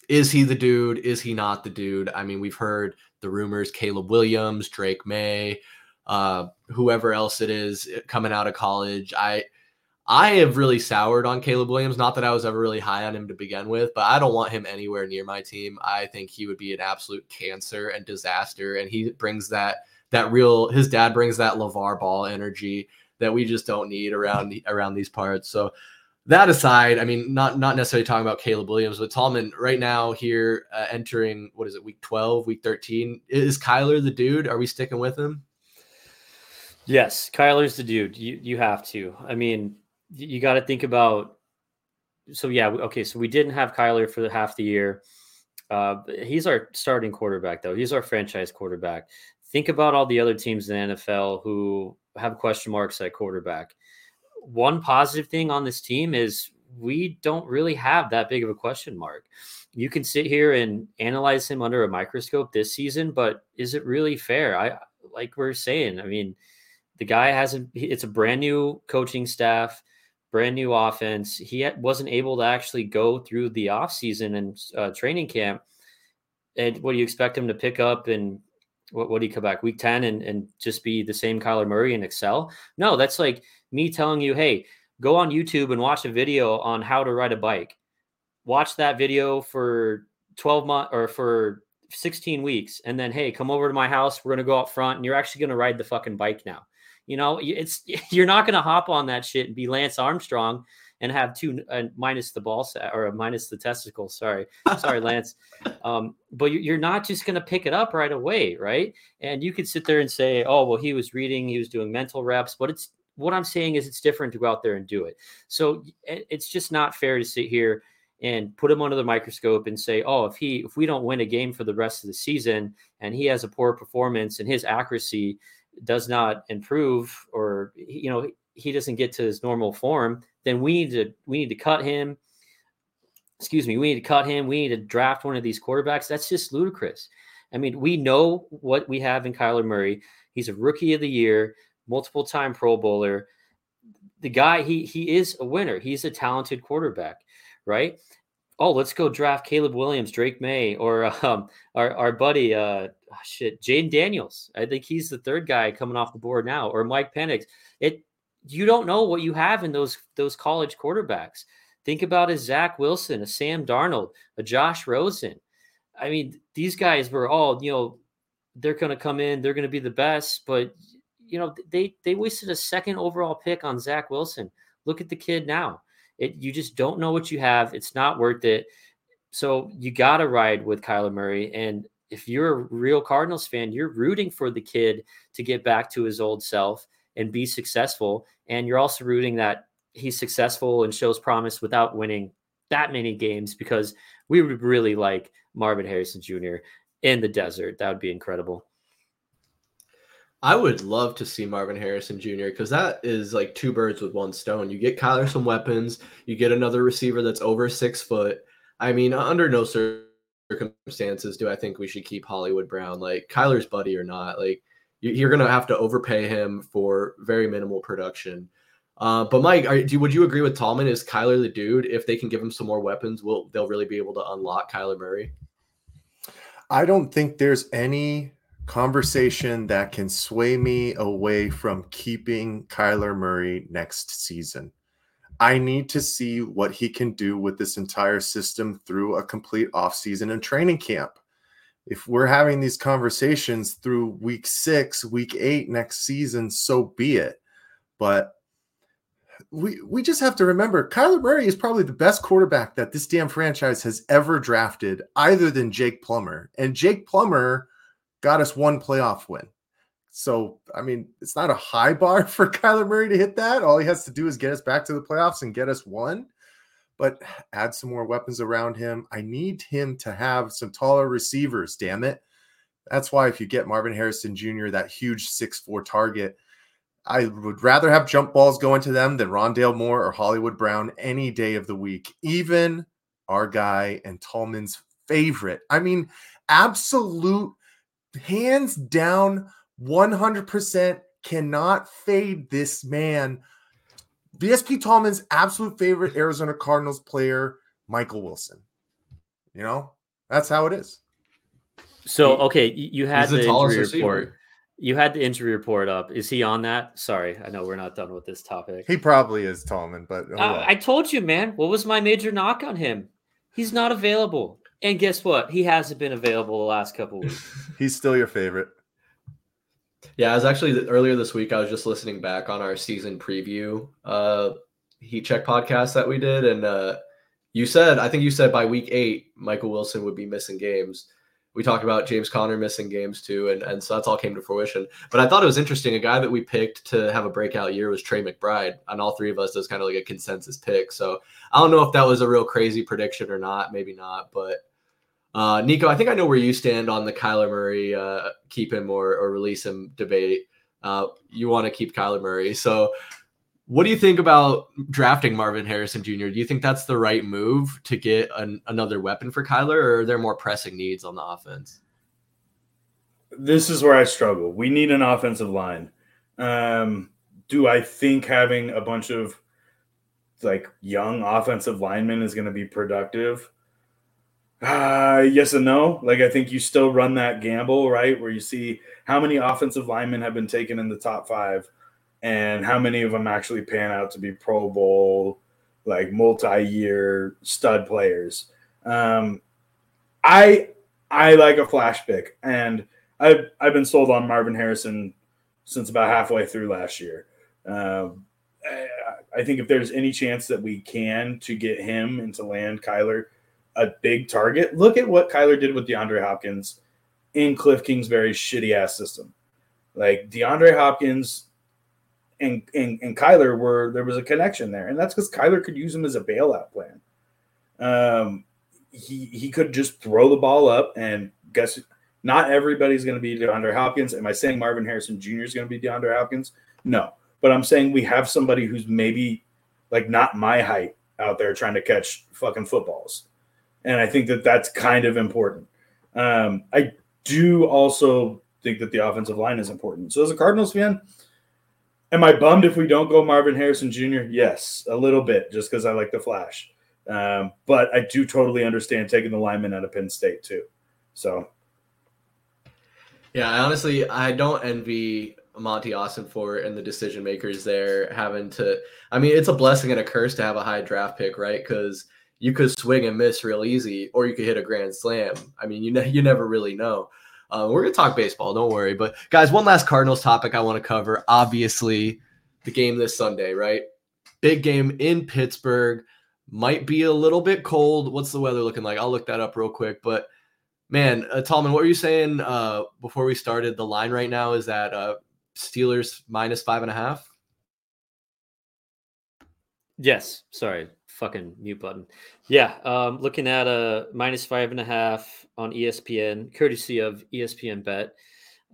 is he the dude? Is he not the dude? I mean, we've heard the rumors: Caleb Williams, Drake Maye uh, whoever else it is eh, coming out of college. I I have really soured on Caleb Williams. Not that I was ever really high on him to begin with, but I don't want him anywhere near my team. I think he would be an absolute cancer and disaster. And he brings that that real. His dad brings that LaVar Ball energy that we just don't need around around these parts. So that aside, I mean, not not necessarily talking about Caleb Williams, but Tallman right now here uh, entering what is it, week twelve, week thirteen? Is Kyler the dude? Are we sticking with him? Yes, Kyler's the dude. You you have to. I mean, you got to think about. So yeah, okay. So we didn't have Kyler for the half the year. Uh, he's our starting quarterback, though. He's our franchise quarterback. Think about all the other teams in the NFL who have question marks at quarterback. One positive thing on this team is we don't really have that big of a question mark. You can sit here and analyze him under a microscope this season, but is it really fair? I like we're saying. I mean, the guy hasn't. It's a brand new coaching staff, brand new offense. He wasn't able to actually go through the offseason and uh, training camp. And what do you expect him to pick up and what would he come back week 10 and, and just be the same Kyler Murray and excel? No, that's like me telling you, hey, go on YouTube and watch a video on how to ride a bike. Watch that video for 12 months or for 16 weeks. And then, hey, come over to my house. We're going to go out front and you're actually going to ride the fucking bike now. You know, it's [LAUGHS] you're not going to hop on that shit and be Lance Armstrong and have two uh, minus the ball set or minus the testicles. Sorry, [LAUGHS] sorry, Lance. Um, but you're not just going to pick it up right away, right? And you could sit there and say, "Oh, well, he was reading, he was doing mental reps," but it's what I'm saying is it's different to go out there and do it. So it's just not fair to sit here and put him under the microscope and say, "Oh, if he if we don't win a game for the rest of the season and he has a poor performance and his accuracy does not improve or you know he doesn't get to his normal form, then we need to we need to cut him. Excuse me, we need to cut him. We need to draft one of these quarterbacks. That's just ludicrous. I mean, we know what we have in Kyler Murray. He's a rookie of the year, multiple time Pro Bowler. The guy, he he is a winner. He's a talented quarterback, right? Oh, let's go draft Caleb Williams, Drake Maye, or [LAUGHS] um, our our buddy, uh, oh, shit, Jayden Daniels. I think he's the third guy coming off the board now, or Mike Penix. It you don't know what you have in those those college quarterbacks. Think about a Zach Wilson, a Sam Darnold, a Josh Rosen. I mean, these guys were all, you know, they're going to come in, they're going to be the best, but you know, they they wasted a second overall pick on Zach Wilson. Look at the kid now. It you just don't know what you have. It's not worth it. So you got to ride with Kyler Murray and if you're a real Cardinals fan, you're rooting for the kid to get back to his old self and be successful. And you're also rooting that he's successful and shows promise without winning that many games because we would really like Marvin Harrison Jr. in the desert. That would be incredible. I would love to see Marvin Harrison Jr. because that is like two birds with one stone. You get Kyler some weapons, you get another receiver that's over six foot. I mean, under no circumstances do I think we should keep Hollywood Brown, like Kyler's buddy or not. Like you're going to have to overpay him for very minimal production. Uh, but Mike, are, do, would you agree with Tallman? Is Kyler the dude? If they can give him some more weapons, will they'll really be able to unlock Kyler Murray? I don't think there's any conversation that can sway me away from keeping Kyler Murray next season. I need to see what he can do with this entire system through a complete offseason and training camp if we're having these conversations through week six, week eight next season, so be it. But we we just have to remember Kyler Murray is probably the best quarterback that this damn franchise has ever drafted, either than Jake Plummer. And Jake Plummer got us one playoff win. So I mean, it's not a high bar [LAUGHS] for Kyler Murray to hit that. All he has to do is get us back to the playoffs and get us one but add some more weapons around him. I need him to have some taller receivers, damn it. That's why if you get Marvin Harrison Jr., that huge six-four target, I would rather have jump balls going to them than Rondale Moore or Hollywood Brown any day of the week. Even our guy and Tallman's favorite. I mean, absolute hands down 100% cannot fade this man VSP Tallman's absolute favorite Arizona Cardinals player, Michael Wilson. You know, that's how it is. So, okay, you had the injury report. You had the injury report up. Is he on that? Sorry, I know we're not done with this topic. He probably is Tallman, but uh, I told you, man. What was my major knock on him? He's not available. And guess what? He hasn't been available the last couple weeks. [LAUGHS] He's still your favorite. Yeah, I was actually earlier this week. I was just listening back on our season preview. Uh, Heat Check podcast that we did, and uh, you said I think you said by week eight Michael Wilson would be missing games. We talked about James Conner missing games too, and, and so that's all came to fruition. But I thought it was interesting. A guy that we picked to have a breakout year was Trey McBride, and all three of us as kind of like a consensus pick. So I don't know if that was a real crazy prediction or not. Maybe not, but uh, Niko, I think I know where you stand on the Kyler Murray uh, keep him or, or release him debate. Uh, you want to keep Kyler Murray. So, what do you think about drafting Marvin Harrison Jr.? Do you think that's the right move to get an, another weapon for Kyler, or are there more pressing needs on the offense? This is where I struggle. We need an offensive line. Um, do I think having a bunch of like young offensive linemen is going to be productive? Uh, yes and no. Like I think you still run that gamble, right? Where you see how many offensive linemen have been taken in the top five, and how many of them actually pan out to be Pro Bowl, like multi-year stud players. Um, I I like a flash pick, and I've I've been sold on Marvin Harrison since about halfway through last year. Um, I, I think if there's any chance that we can to get him into land Kyler a big target. Look at what Kyler did with DeAndre Hopkins in Cliff Kingsbury's shitty ass system. Like DeAndre Hopkins and, and and Kyler were there was a connection there, and that's because Kyler could use him as a bailout plan. Um, he he could just throw the ball up, and guess not everybody's going to be DeAndre Hopkins. Am I saying Marvin Harrison Jr. is going to be DeAndre Hopkins? No, but I'm saying we have somebody who's maybe like not my height out there trying to catch fucking footballs and I think that that's kind of important. Um, I do also think that the offensive line is important. So as a Cardinals fan, am I bummed if we don't go Marvin Harrison Jr.? Yes, a little bit, just because I like the flash. Um, but I do totally understand taking the lineman out of Penn State too. So, yeah, I honestly I don't envy Monti Ossenfort and the decision makers there having to. I mean, it's a blessing and a curse to have a high draft pick, right? Because you could swing and miss real easy, or you could hit a grand slam. I mean, you ne- you never really know. Uh, we're gonna talk baseball, don't worry. But guys, one last Cardinals topic I want to cover. Obviously, the game this Sunday, right? Big game in Pittsburgh. Might be a little bit cold. What's the weather looking like? I'll look that up real quick. But man, uh, Tallman, what were you saying uh, before we started? The line right now is that uh, Steelers minus five and a half. Yes, sorry, fucking mute button. Yeah, um, looking at a minus five and a half on ESPN, courtesy of ESPN Bet.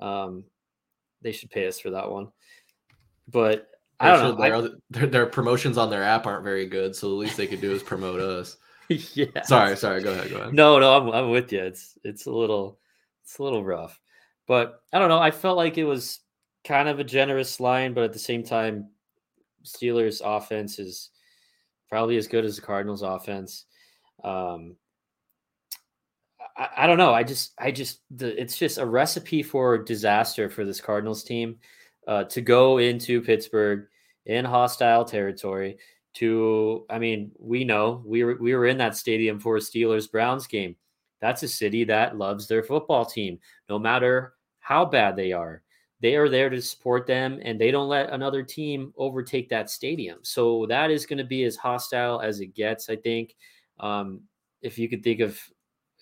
Um, they should pay us for that one. But I don't know. Their, their, their, promotions on their app aren't very good, so the least they could do is promote us. [LAUGHS] yeah. Sorry, sorry. Go ahead. Go ahead. No, no, I'm, I'm with you. It's it's a little it's a little rough, but I don't know. I felt like it was kind of a generous line, but at the same time, Steelers offense is probably as good as the Cardinals offense. Um, I, I, don't know. I just, I just, the, it's just a recipe for disaster for this Cardinals team uh, to go into Pittsburgh in hostile territory. To, I mean, we know we were we were in that stadium for a Steelers Browns game. That's a city that loves their football team, no matter how bad they are they are there to support them and they don't let another team overtake that stadium. So that is going to be as hostile as it gets, I think. Um, if you could think of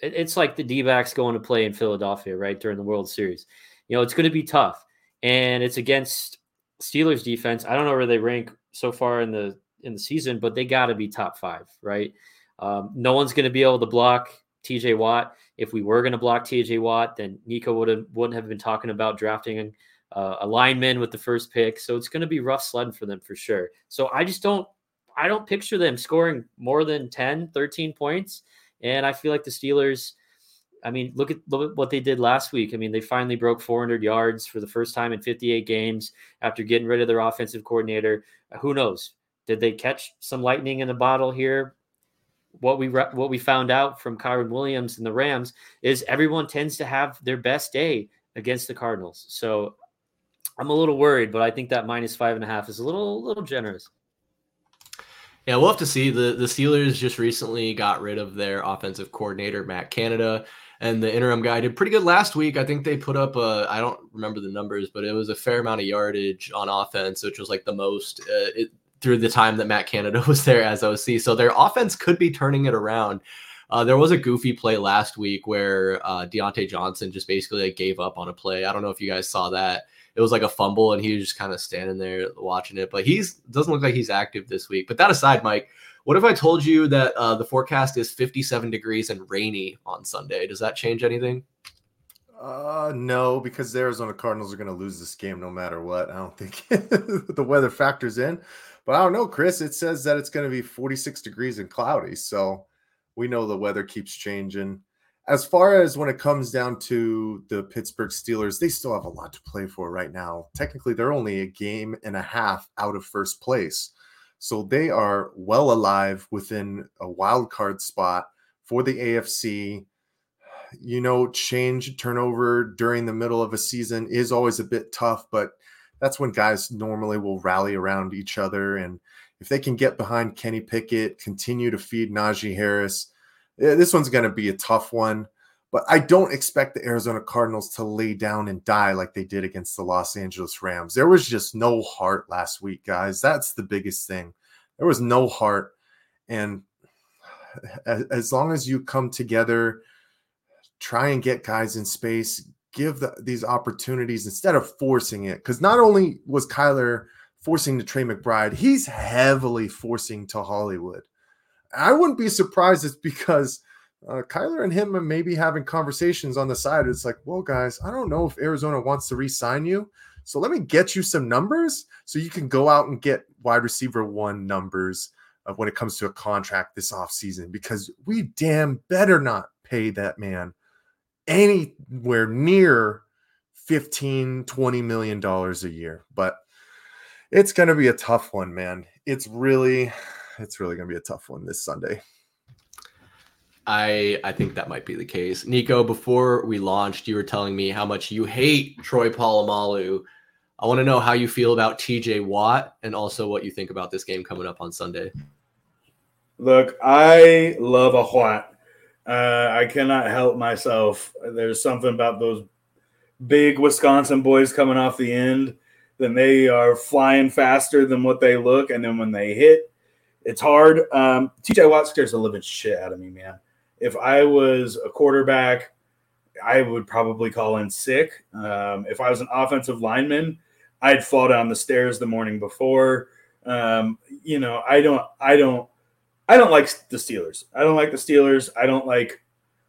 it, it's like the D backs going to play in Philadelphia, right? During the World Series. You know, it's going to be tough. And it's against Steelers defense. I don't know where they rank so far in the in the season, but they got to be top five, right? Um, no one's going to be able to block TJ Watt. If we were going to block TJ Watt, then Niko would have wouldn't have been talking about drafting uh, a lineman with the first pick. So it's going to be rough sledding for them for sure. So I just don't, I don't picture them scoring more than 10, 13 points. And I feel like the Steelers, I mean, look at, look at what they did last week. I mean, they finally broke 400 yards for the first time in 58 games after getting rid of their offensive coordinator. Who knows? Did they catch some lightning in the bottle here? What we what we found out from Kyren Williams and the Rams is everyone tends to have their best day against the Cardinals. So I'm a little worried, but I think that minus five and a half is a little little generous. Yeah, we'll have to see. The the Steelers just recently got rid of their offensive coordinator, Matt Canada, and the interim guy did pretty good last week. I think they put up a I don't remember the numbers, but it was a fair amount of yardage on offense, which was like the most uh, it, through the time that Matt Canada [LAUGHS] was there as OC. So their offense could be turning it around. Uh, there was a goofy play last week where uh, Diontae Johnson just basically like gave up on a play. I don't know if you guys saw that. It was like a fumble, and he was just kind of standing there watching it. But he's doesn't look like he's active this week. But that aside, Mike, what if I told you that uh, the forecast is 57 degrees and rainy on Sunday? Does that change anything? Uh, no, because the Arizona Cardinals are going to lose this game no matter what. I don't think [LAUGHS] the weather factors in. But I don't know, Chris. It says that it's going to be 46 degrees and cloudy. So we know the weather keeps changing. As far as when it comes down to the Pittsburgh Steelers, they still have a lot to play for right now. Technically, they're only a game and a half out of first place. So they are well alive within a wild card spot for the AFC. You know, change turnover during the middle of a season is always a bit tough, but that's when guys normally will rally around each other and if they can get behind Kenny Pickett, continue to feed Najee Harris, eh, this one's going to be a tough one. But I don't expect the Arizona Cardinals to lay down and die like they did against the Los Angeles Rams. There was just no heart last week, guys. That's the biggest thing. There was no heart. And [SIGHS] as long as you come together, try and get guys in space, give the, these opportunities instead of forcing it. Because not only was Kyler – forcing to Trey McBride, he's heavily forcing to Hollywood. I wouldn't be surprised it's because uh, Kyler and him are maybe having conversations on the side. It's like, well, guys, I don't know if Arizona wants to re-sign you. So let me get you some numbers so you can go out and get wide receiver one numbers of when it comes to a contract this offseason because we damn better not pay that man anywhere near 15 20 million dollars a year but it's going to be a tough one, man. It's really, it's really going to be a tough one this Sunday. I I think that might be the case. Niko, before we launched, you were telling me how much you hate Troy Polamalu. I want to know how you feel about TJ Watt and also what you think about this game coming up on Sunday. Look, I love a Watt. Uh, I cannot help myself. There's something about those big Wisconsin boys coming off the end then they are flying faster than what they look. And then when they hit, it's hard. Um, TJ Watt scares the living shit out of me, man. If I was a quarterback, I would probably call in sick. Um, if I was an offensive lineman, I'd fall down the stairs the morning before. Um, you know, I don't, I don't, I don't like the Steelers. I don't like the Steelers. I don't like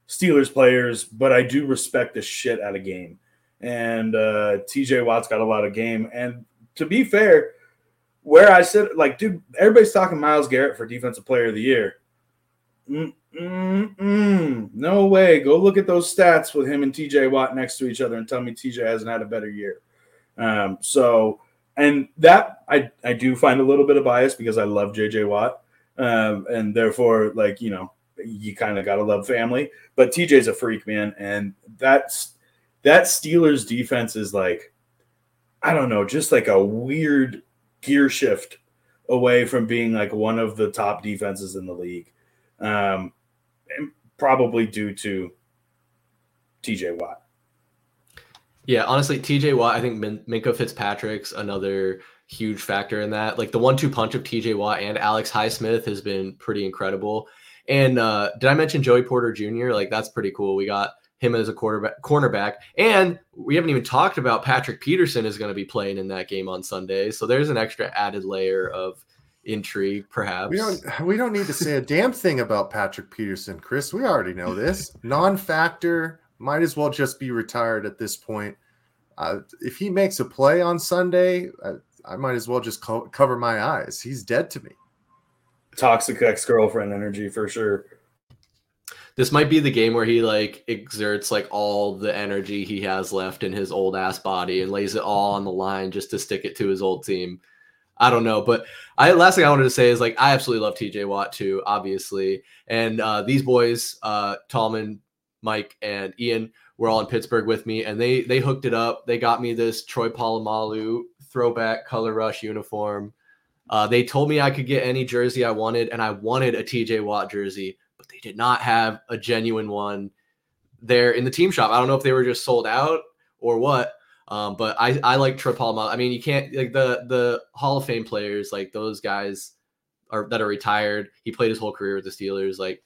Steelers players, but I do respect the shit out of game and uh, TJ Watt's got a lot of game. And to be fair, where I said, like, dude, everybody's talking Myles Garrett for Defensive Player of the Year. Mm-mm-mm. No way. Go look at those stats with him and TJ Watt next to each other and tell me TJ hasn't had a better year. Um, so, and that I, I do find a little bit of bias because I love JJ Watt. Um, and therefore, like, you know, you kind of got to love family. But TJ's a freak, man. And that's that Steelers defense is like, I don't know, just like a weird gear shift away from being like one of the top defenses in the league. Um, and probably due to TJ Watt. Yeah, honestly, TJ Watt, I think Min- Minkah Fitzpatrick's another huge factor in that. Like the one-two punch of TJ Watt and Alex Highsmith has been pretty incredible. And uh, did I mention Joey Porter Jr.? Like that's pretty cool. We got him as a quarterback cornerback. And we haven't even talked about Patrick Peterson is going to be playing in that game on Sunday. So there's an extra added layer of intrigue, perhaps. We don't we don't need to say a damn thing about Patrick Peterson, Chris. We already know this. Non-factor, might as well just be retired at this point. Uh, if he makes a play on Sunday, I, I might as well just co- cover my eyes. He's dead to me. Toxic ex-girlfriend energy for sure this might be the game where he like exerts like all the energy he has left in his old ass body and lays it all on the line just to stick it to his old team. I don't know, but I last thing I wanted to say is like I absolutely love TJ Watt too, obviously, and uh, these boys, uh, Tallman, Mike, and Ian, were all in Pittsburgh with me, and they they hooked it up. They got me this Troy Polamalu throwback color rush uniform. Uh, they told me I could get any jersey I wanted, and I wanted a TJ Watt jersey but they did not have a genuine one there in the team shop. I don't know if they were just sold out or what. Um, but I, I like Trip Hall. I mean, you can't like the the Hall of Fame players, like those guys are that are retired. He played his whole career with the Steelers. Like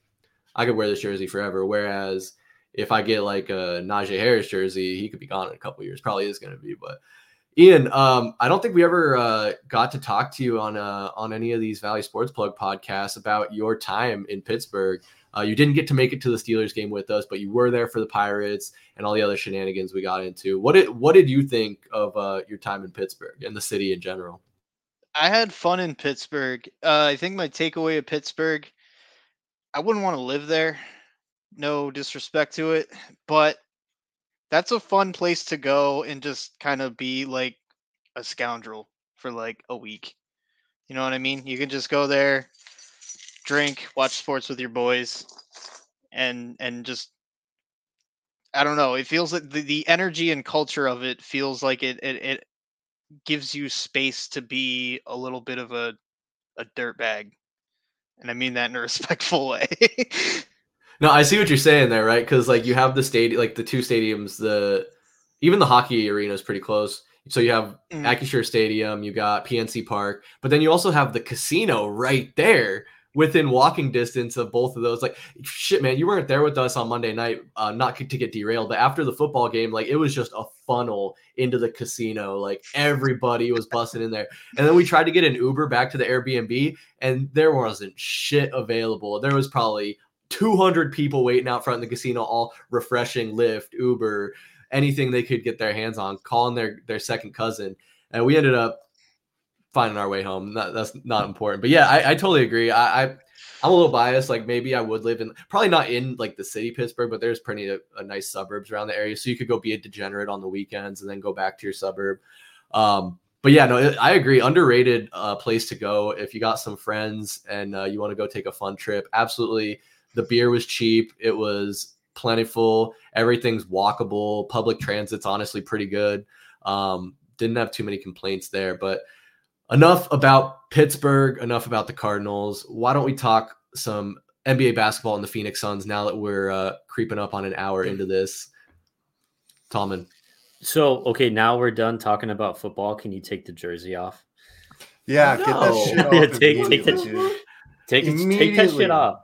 I could wear this jersey forever. Whereas if I get like a Najee Harris jersey, he could be gone in a couple years. Probably is going to be. But Ian, um, I don't think we ever uh, got to talk to you on uh, on any of these Valley Sports Plug podcasts about your time in Pittsburgh. Uh, you didn't get to make it to the Steelers game with us, but you were there for the Pirates and all the other shenanigans we got into. What did what did you think of uh, your time in Pittsburgh and the city in general? I had fun in Pittsburgh. Uh, I think my takeaway of Pittsburgh, I wouldn't want to live there. No disrespect to it, but that's a fun place to go and just kind of be like a scoundrel for like a week. You know what I mean? You can just go there, drink, watch sports with your boys, and and just I don't know. It feels like the, the energy and culture of it feels like it, it it gives you space to be a little bit of a a dirt bag. And I mean that in a [LAUGHS] respectful way. No, I see what you're saying there, right? Because like you have the stadium, like the two stadiums, the even the hockey arena is pretty close. So you have mm. Stadium, you got PNC Park, but then you also have the casino right there within walking distance of both of those. Like, shit, man, you weren't there with us on Monday night, uh, not to get derailed, but after the football game, like it was just a funnel into the casino. Like everybody was busting in there. And then we tried to get an Uber back to the Airbnb, and there wasn't shit available. There was probably 200 people waiting out front in the casino, all refreshing Lyft, Uber, anything they could get their hands on, calling their their second cousin. And we ended up finding our way home. That, that's not important. But yeah, I, I totally agree. I, I I'm a little biased. Like maybe I would live in probably not in like the city Pittsburgh, but there's plenty of uh, nice suburbs around the area. So you could go be a degenerate on the weekends and then go back to your suburb. Um, but yeah, no, I agree. Underrated uh, place to go if you got some friends and uh, you want to go take a fun trip. Absolutely, the beer was cheap. It was plentiful. Everything's walkable. Public transit's honestly pretty good. Um, didn't have too many complaints there, but enough about Pittsburgh, enough about the Cardinals. Why don't we talk some NBA basketball and the Phoenix Suns now that we're uh, creeping up on an hour into this? Tallman. So, okay, now we're done talking about football. Can you take the jersey off? Yeah, no. get that shit [LAUGHS] off. yeah, take, take, the, take, take that shit off.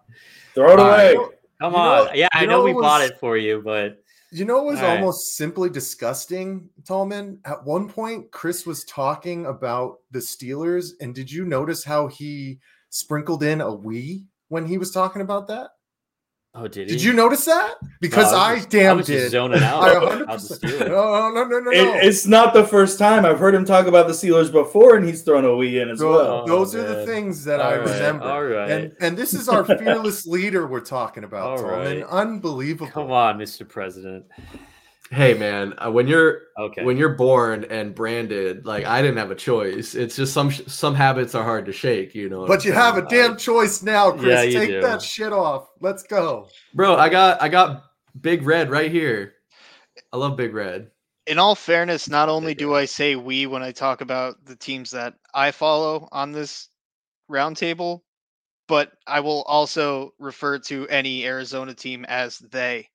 Throw it uh, away. Come on. Know, yeah, I know, know we was, bought it for you, but you know, it was All almost right. simply disgusting, Tallman. At one point, Chris was talking about the Steelers, and did you notice how he sprinkled in a we when he was talking about that? Oh, did he? Did you notice that? Because no, I, was, I damn I was did. zoning out. [LAUGHS] I 100%. No, no, no, no, it, it's not the first time I've heard him talk about the Steelers before, and he's thrown a we in as Bro, well. Oh, those oh, are the things that All I right. remember. All right, and and this is our [LAUGHS] fearless leader we're talking about. All right, unbelievable. Come on, Mr. President. Hey man, uh, when you're okay, when you're born and branded, like I didn't have a choice. It's just some some habits are hard to shake, you know. But you have a damn choice now, Chris. Yeah, Take do. that shit off. Let's go, bro. I got I got Big Red right here. I love Big Red. In all fairness, not only do I say we when I talk about the teams that I follow on this roundtable, but I will also refer to any Arizona team as they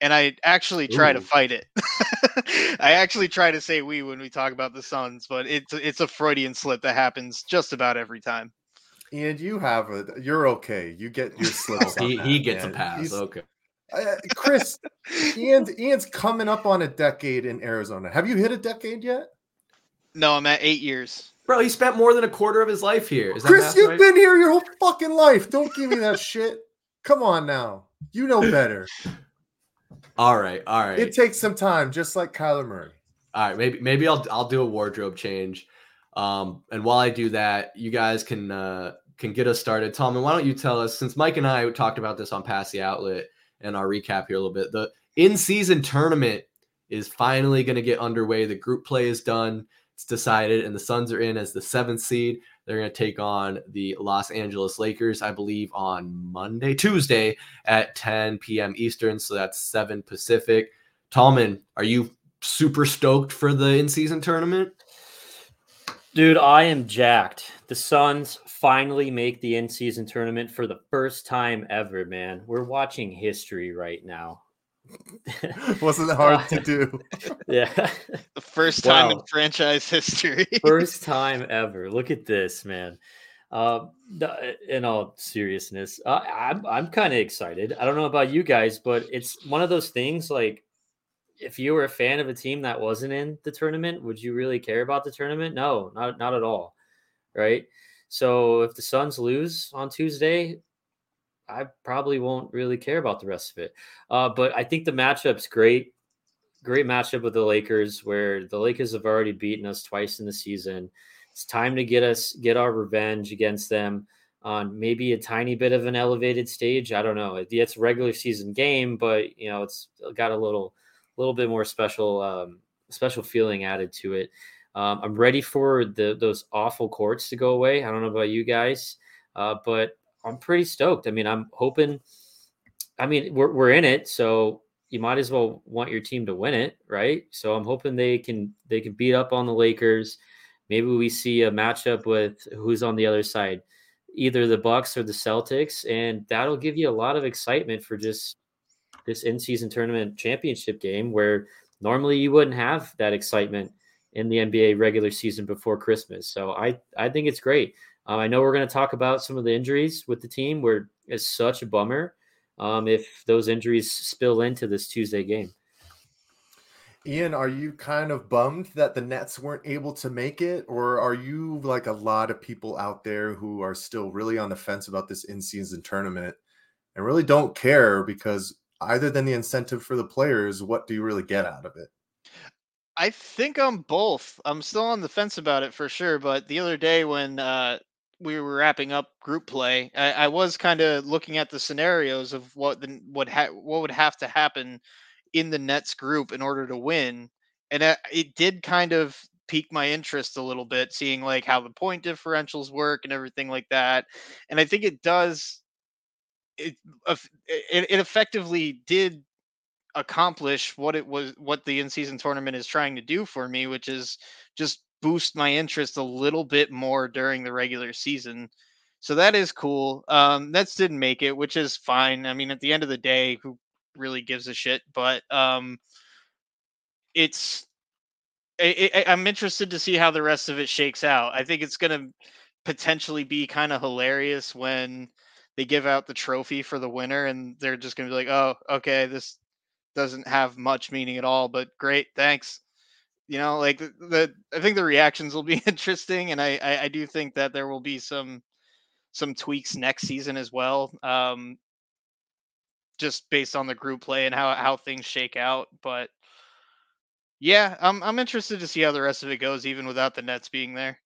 and I actually try Ooh. to fight it. [LAUGHS] I actually try to say we when we talk about the Suns, but it's it's a Freudian slip that happens just about every time. And you have a you're okay. You get your [LAUGHS] slips. he, he gets man. a pass. He's, okay. Uh, Chris, Ian's Ian's coming up on a decade in Arizona. Have you hit a decade yet? No, I'm at eight years. Bro, he spent more than a quarter of his life here. Is Chris, you've right? been here your whole fucking life. Don't give me that [LAUGHS] shit. Come on now. You know better. All right, all right. It takes some time, just like Kyler Murray. All right, maybe maybe I'll I'll do a wardrobe change. Um, and while I do that, you guys can uh, can get us started. Tom, and why don't you tell us since Mike and I talked about this on Pass the Outlet and our recap here a little bit. The in-season tournament is finally going to get underway. The group play is done. It's decided, and the Suns are in as the seventh seed. They're going to take on the Los Angeles Lakers, I believe, on Monday, Tuesday at 10 p.m. Eastern. So that's 7 Pacific. Tallman, are you super stoked for the in season tournament? Dude, I am jacked. The Suns finally make the in season tournament for the first time ever, man. We're watching history right now. [LAUGHS] Wasn't hard to do. [LAUGHS] yeah. [LAUGHS] The first time in franchise history. First time ever. Look at this, man. Uh, in all seriousness, uh, I'm I'm kind of excited. I don't know about you guys, but it's one of those things. Like, if you were a fan of a team that wasn't in the tournament, would you really care about the tournament? No, not not at all. Right. So if the Suns lose on Tuesday, I probably won't really care about the rest of it. Uh, but I think the matchup's great. Great matchup with the Lakers, where the Lakers have already beaten us twice in the season. It's time to get us get our revenge against them on maybe a tiny bit of an elevated stage. I don't know. It's a regular season game, but you know it's got a little little bit more special um, special feeling added to it. Um, I'm ready for the those awful courts to go away. I don't know about you guys, uh, but I'm pretty stoked. I mean, I'm hoping. I mean, we're we're in it, so you might as well want your team to win it, right? So I'm hoping they can they can beat up on the Lakers. Maybe we see a matchup with who's on the other side, either the Bucks or the Celtics, and that'll give you a lot of excitement for just this in-season tournament championship game where normally you wouldn't have that excitement in the NBA regular season before Christmas. So I I think it's great. Um, I know we're going to talk about some of the injuries with the team, where it's such a bummer um, if those injuries spill into this Tuesday game. Ian, are you kind of bummed that the Nets weren't able to make it? Or are you like a lot of people out there who are still really on the fence about this in season tournament and really don't care because either than the incentive for the players, what do you really get out of it? I think I'm both. I'm still on the fence about it for sure. But the other day when uh, we were wrapping up group play, I, I was kind of looking at the scenarios of what the what ha- what would have to happen in the Nets group in order to win, and it did kind of pique my interest a little bit, seeing like how the point differentials work and everything like that. And I think it does. It it, it effectively did accomplish what it was what the in-season tournament is trying to do for me which is just boost my interest a little bit more during the regular season. So that is cool. Um nets didn't make it which is fine. I mean at the end of the day who really gives a shit? But um it's I, I, i'm interested to see how the rest of it shakes out. I think it's going to potentially be kind of hilarious when they give out the trophy for the winner and they're just going to be like oh okay this doesn't have much meaning at all but great thanks you know like the, the i think the reactions will be [LAUGHS] interesting and I, I i do think that there will be some some tweaks next season as well um just based on the group play and how how things shake out but yeah i'm i'm interested to see how the rest of it goes even without the nets being there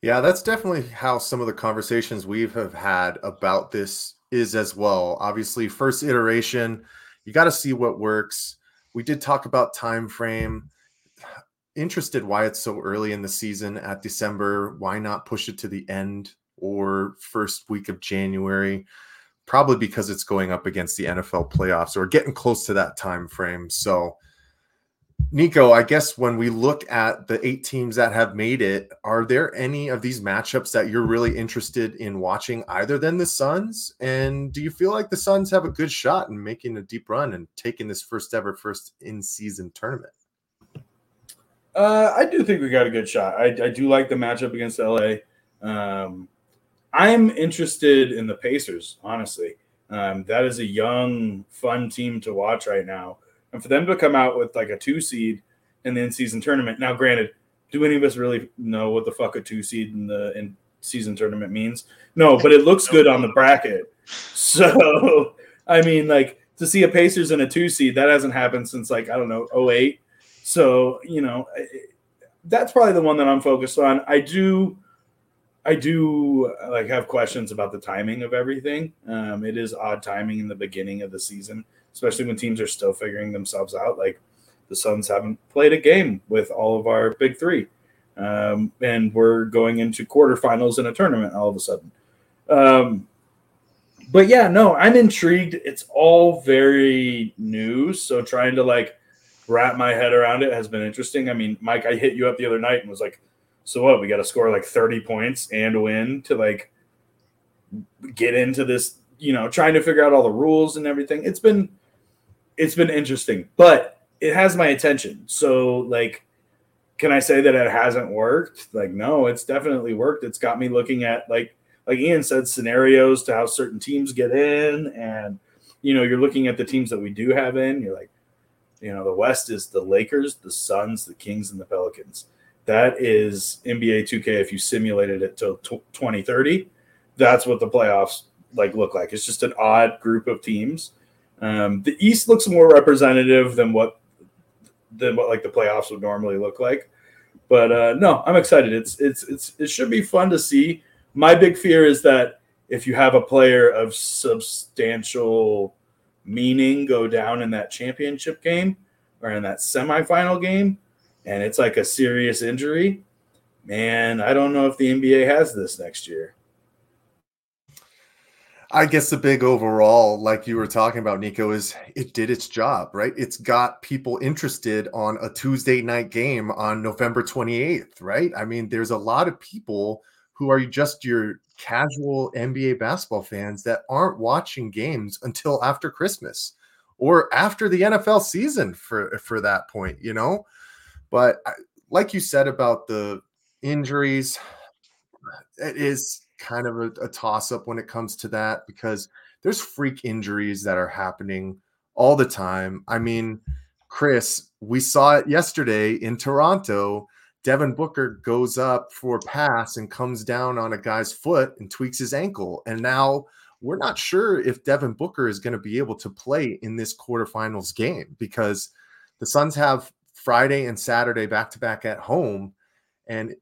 Yeah, that's definitely how some of the conversations we've have had about this is as well. Obviously, first iteration, you got to see what works. We did talk about time frame. Interested why it's so early in the season at December. Why not push it to the end or first week of January? Probably because it's going up against the NFL playoffs or getting close to that time frame. So Niko, I guess when we look at the eight teams that have made it, are there any of these matchups that you're really interested in watching either than the Suns? And do you feel like the Suns have a good shot in making a deep run and taking this first ever first in season tournament? Uh, I do think we got a good shot. I, I do like the matchup against LA. Um, I'm interested in the Pacers, honestly. Um, that is a young, fun team to watch right now. And for them to come out with like a two seed in the in season tournament. Now, granted, do any of us really know what the fuck a two seed in the in season tournament means? No, but it looks good on the bracket. So, [LAUGHS] I mean, like to see a Pacers in a two seed, that hasn't happened since like, I don't know, 08. So, you know, that's probably the one that I'm focused on. I do. I do like have questions about the timing of everything. Um, it is odd timing in the beginning of the season, especially when teams are still figuring themselves out. Like the Suns haven't played a game with all of our big three, um, and we're going into quarterfinals in a tournament all of a sudden. Um, but yeah, no, I'm intrigued. It's all very new, so trying to like wrap my head around it has been interesting. I mean, Mike, I hit you up the other night and was like, "So what? We got to score like 30 points and win to like get into this." You know, trying to figure out all the rules and everything. It's been it's been interesting, but it has my attention. So like can I say that it hasn't worked? Like no, it's definitely worked. It's got me looking at like like Ian said scenarios to how certain teams get in and you know, you're looking at the teams that we do have in, you're like you know, the West is the Lakers, the Suns, the Kings and the Pelicans. That is NBA 2K if you simulated it to 2030. That's what the playoffs like look like. It's just an odd group of teams. Um, the East looks more representative than what than what like the playoffs would normally look like. But uh, no, I'm excited. It's it's it's it should be fun to see. My big fear is that if you have a player of substantial meaning go down in that championship game or in that semifinal game, and it's like a serious injury, man, I don't know if the NBA has this next year. I guess the big overall, like you were talking about, Niko, is it did its job, right? It's got people interested on a Tuesday night game on November 28th, right? I mean, there's a lot of people who are just your casual NBA basketball fans that aren't watching games until after Christmas or after the NFL season for for that point, you know? But like you said about the injuries, it is kind of a, a toss up when it comes to that because there's freak injuries that are happening all the time. I mean, Chris, we saw it yesterday in Toronto. Devin Booker goes up for a pass and comes down on a guy's foot and tweaks his ankle. And now we're not sure if Devin Booker is going to be able to play in this quarterfinals game because the Suns have Friday and Saturday back to back at home. And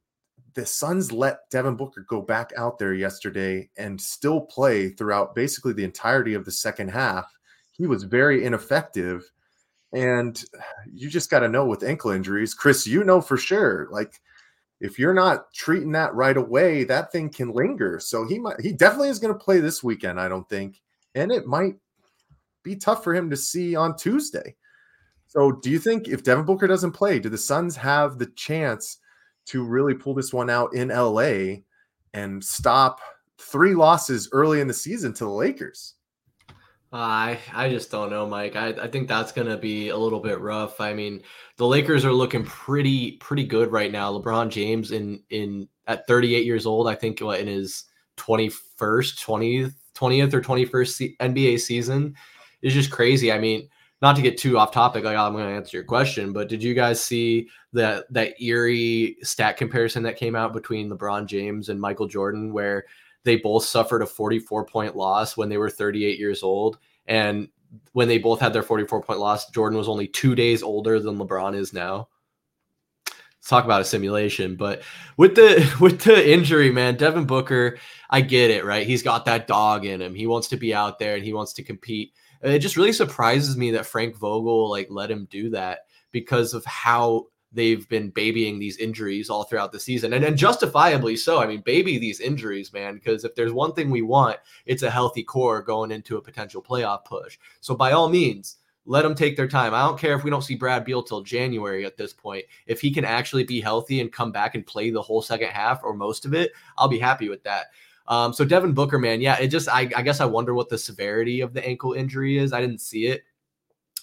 the Suns let Devin Booker go back out there yesterday and still play throughout basically the entirety of the second half. He was very ineffective. And you just got to know with ankle injuries, Chris, you know for sure, like if you're not treating that right away, that thing can linger. So he might, he definitely is going to play this weekend, I don't think. And it might be tough for him to see on Tuesday. So do you think if Devin Booker doesn't play, do the Suns have the chance to really pull this one out in LA and stop three losses early in the season to the Lakers. I I just don't know, Mike. I, I think that's gonna be a little bit rough. I mean, the Lakers are looking pretty pretty good right now. LeBron James in in at 38 years old, I think what in his 21st, 20th, 20th or 21st NBA season is just crazy. I mean, not to get too off topic, like I'm going to answer your question, but did you guys see that that eerie stat comparison that came out between LeBron James and Michael Jordan, where they both suffered a 44 point loss when they were 38 years old, and when they both had their 44 point loss, Jordan was only two days older than LeBron is now. Let's talk about a simulation, but with the [LAUGHS] with the injury, man, Devin Booker, I get it, right? He's got that dog in him. He wants to be out there and he wants to compete it just really surprises me that Frank Vogel like let him do that because of how they've been babying these injuries all throughout the season and, justifiably so. I mean, baby these injuries, man, because if there's one thing we want, it's a healthy core going into a potential playoff push. So by all means, let them take their time. I don't care if we don't see Brad Beal till January at this point. If he can actually be healthy and come back and play the whole second half or most of it, I'll be happy with that. Um, so Devin Booker, man, yeah, it just I, I guess I wonder what the severity of the ankle injury is. I didn't see it.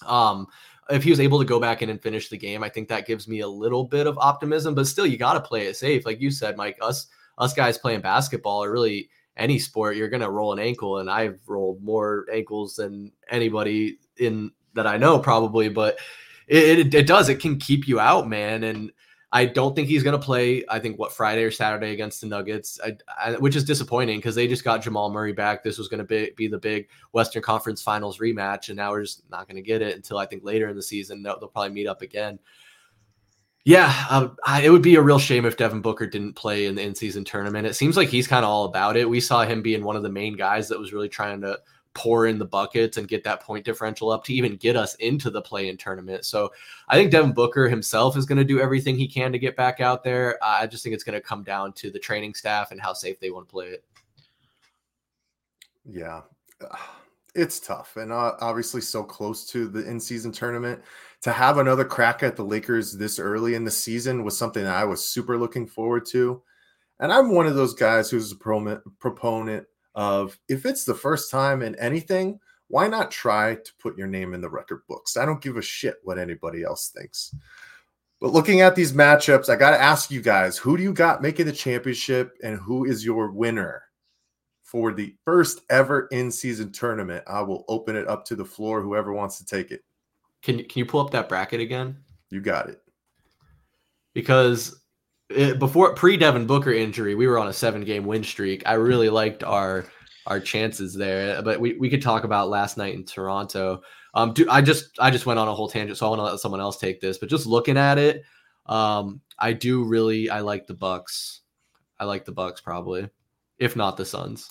Um, if he was able to go back in and finish the game, I think that gives me a little bit of optimism. But still, you got to play it safe, like you said, Mike. Us us guys playing basketball or really any sport, you're gonna roll an ankle, and I've rolled more ankles than anybody in that I know probably. But it, it, it does. It can keep you out, man. And I don't think he's going to play. I think what Friday or Saturday against the Nuggets, I, I, which is disappointing because they just got Jamal Murray back. This was going to be, be the big Western Conference Finals rematch, and now we're just not going to get it until I think later in the season. They'll, they'll probably meet up again. Yeah, um, I, it would be a real shame if Devin Booker didn't play in the in-season tournament. It seems like he's kind of all about it. We saw him being one of the main guys that was really trying to pour in the buckets and get that point differential up to even get us into the play in tournament. So I think Devin Booker himself is going to do everything he can to get back out there. I just think it's going to come down to the training staff and how safe they want to play it. Yeah. [SIGHS] It's tough and uh, obviously so close to the in-season tournament to have another crack at the Lakers this early in the season was something that I was super looking forward to. And I'm one of those guys who's a proponent of if it's the first time in anything, why not try to put your name in the record books? I don't give a shit what anybody else thinks. But looking at these matchups, I got to ask you guys who do you got making the championship and who is your winner for the first ever in season tournament? I will open it up to the floor, whoever wants to take it. Can you can you pull up that bracket again? You got it. Because before pre Devin Booker injury, we were on a seven game win streak. I really liked our our chances there, but we, we could talk about last night in Toronto. Um, do, I just I just went on a whole tangent, so I want to let someone else take this. But just looking at it, um, I do really I like the Bucks. I like the Bucks probably, if not the Suns.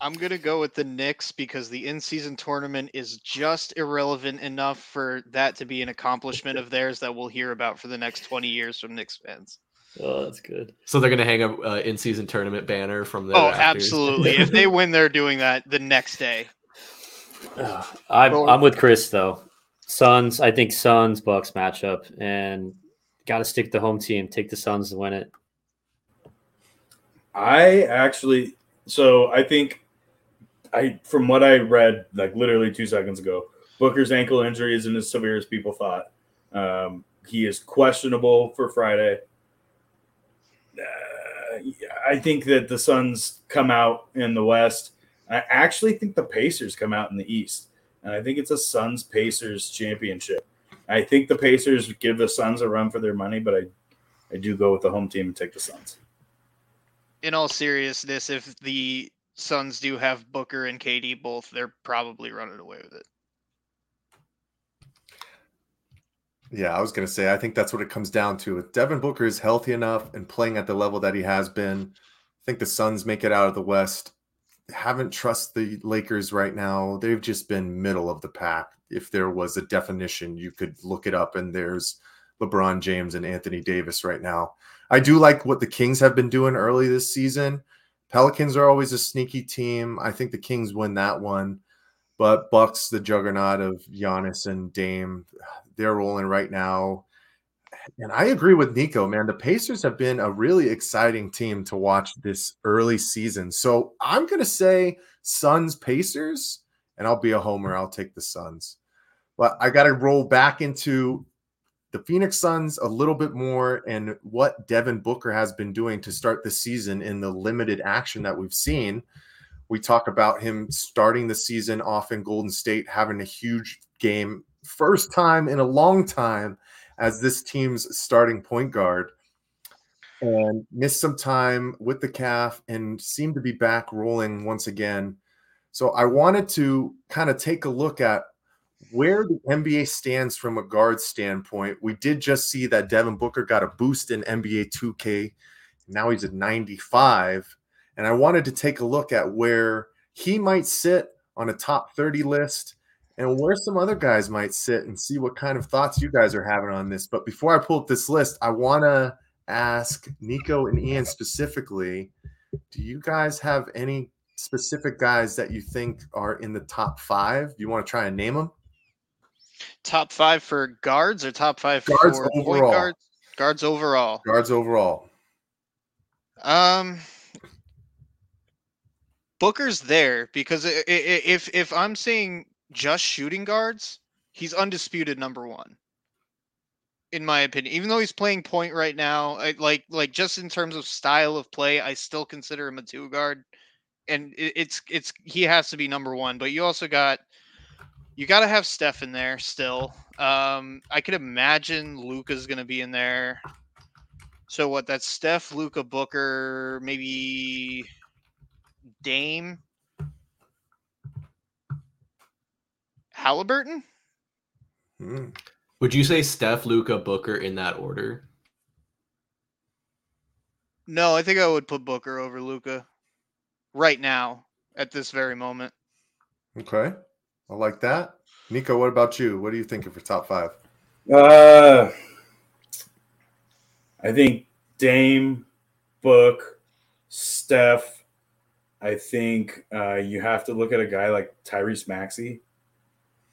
I'm gonna go with the Knicks because the in-season tournament is just irrelevant enough for that to be an accomplishment of theirs that we'll hear about for the next 20 years from Knicks fans. Oh, that's good. So they're gonna hang a uh, in-season tournament banner from the. Oh, absolutely! [LAUGHS] if they win, they're doing that the next day. Uh, I'm I'm with Chris though. Suns, I think Suns Bucks matchup, and got to stick the home team. Take the Suns to win it. I actually, so I think I from what I read like literally two seconds ago, Booker's ankle injury isn't as severe as people thought. Um, he is questionable for Friday. Uh, I think that the Suns come out in the West. I actually think the Pacers come out in the East. And I think it's a Suns Pacers championship. I think the Pacers give the Suns a run for their money, but I, I do go with the home team and take the Suns. In all seriousness, if the Suns do have Booker and KD both, they're probably running away with it. Yeah, I was going to say, I think that's what it comes down to. If Devin Booker is healthy enough and playing at the level that he has been, I think the Suns make it out of the West. Haven't trust the Lakers right now. They've just been middle of the pack. If there was a definition, you could look it up, and there's LeBron James and Anthony Davis right now. I do like what the Kings have been doing early this season. Pelicans are always a sneaky team. I think the Kings win that one. But Bucks, the juggernaut of Giannis and Dame, they're rolling right now. And I agree with Niko, man. The Pacers have been a really exciting team to watch this early season. So I'm going to say Suns Pacers, and I'll be a homer. I'll take the Suns. But I got to roll back into the Phoenix Suns a little bit more and what Devin Booker has been doing to start the season in the limited action that we've seen. We talk about him starting the season off in Golden State, having a huge game first time in a long time as this team's starting point guard and missed some time with the calf and seemed to be back rolling once again. So I wanted to kind of take a look at where the NBA stands from a guard standpoint. We did just see that Devin Booker got a boost in NBA 2K. Now he's at 95. And I wanted to take a look at where he might sit on a top 30 list and where some other guys might sit and see what kind of thoughts you guys are having on this. But before I pull up this list, I want to ask Niko and Ian specifically do you guys have any specific guys that you think are in the top five? You want to try and name them? Top five for guards or top five guards for overall. point guards? Guards overall. Guards overall. Um, Booker's there because if if I'm saying just shooting guards, he's undisputed number one. In my opinion, even though he's playing point right now, I, like like just in terms of style of play, I still consider him a two guard, and it, it's it's he has to be number one. But you also got you got to have Steph in there still. Um, I could imagine Luka's going to be in there. So what? That's Steph, Luka, Booker, maybe Dame, Halliburton. Hmm. Would you say Steph, Luka, Booker in that order? No, I think I would put Booker over Luka right now at this very moment. Okay. I like that. Niko, what about you? What are you thinking for top five? Uh, I think Dame, Book, Steph. I think uh, you have to look at a guy like Tyrese Maxey,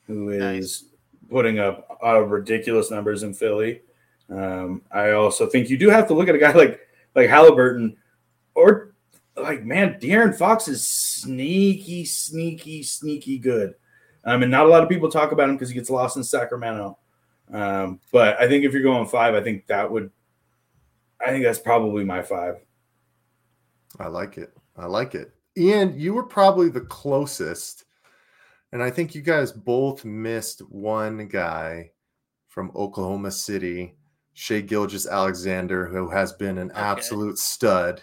who is Nice. putting up uh, ridiculous numbers in Philly. Um, I also think you do have to look at a guy like like Halliburton, or like man, De'Aaron Fox is sneaky, sneaky, sneaky good. Um, and not a lot of people talk about him because he gets lost in Sacramento. Um, but I think if you're going five, I think that would, I think that's probably my five. I like it. I like it. Ian, you were probably the closest. And I think you guys both missed one guy from Oklahoma City, Shai Gilgeous-Alexander, who has been an Okay. absolute stud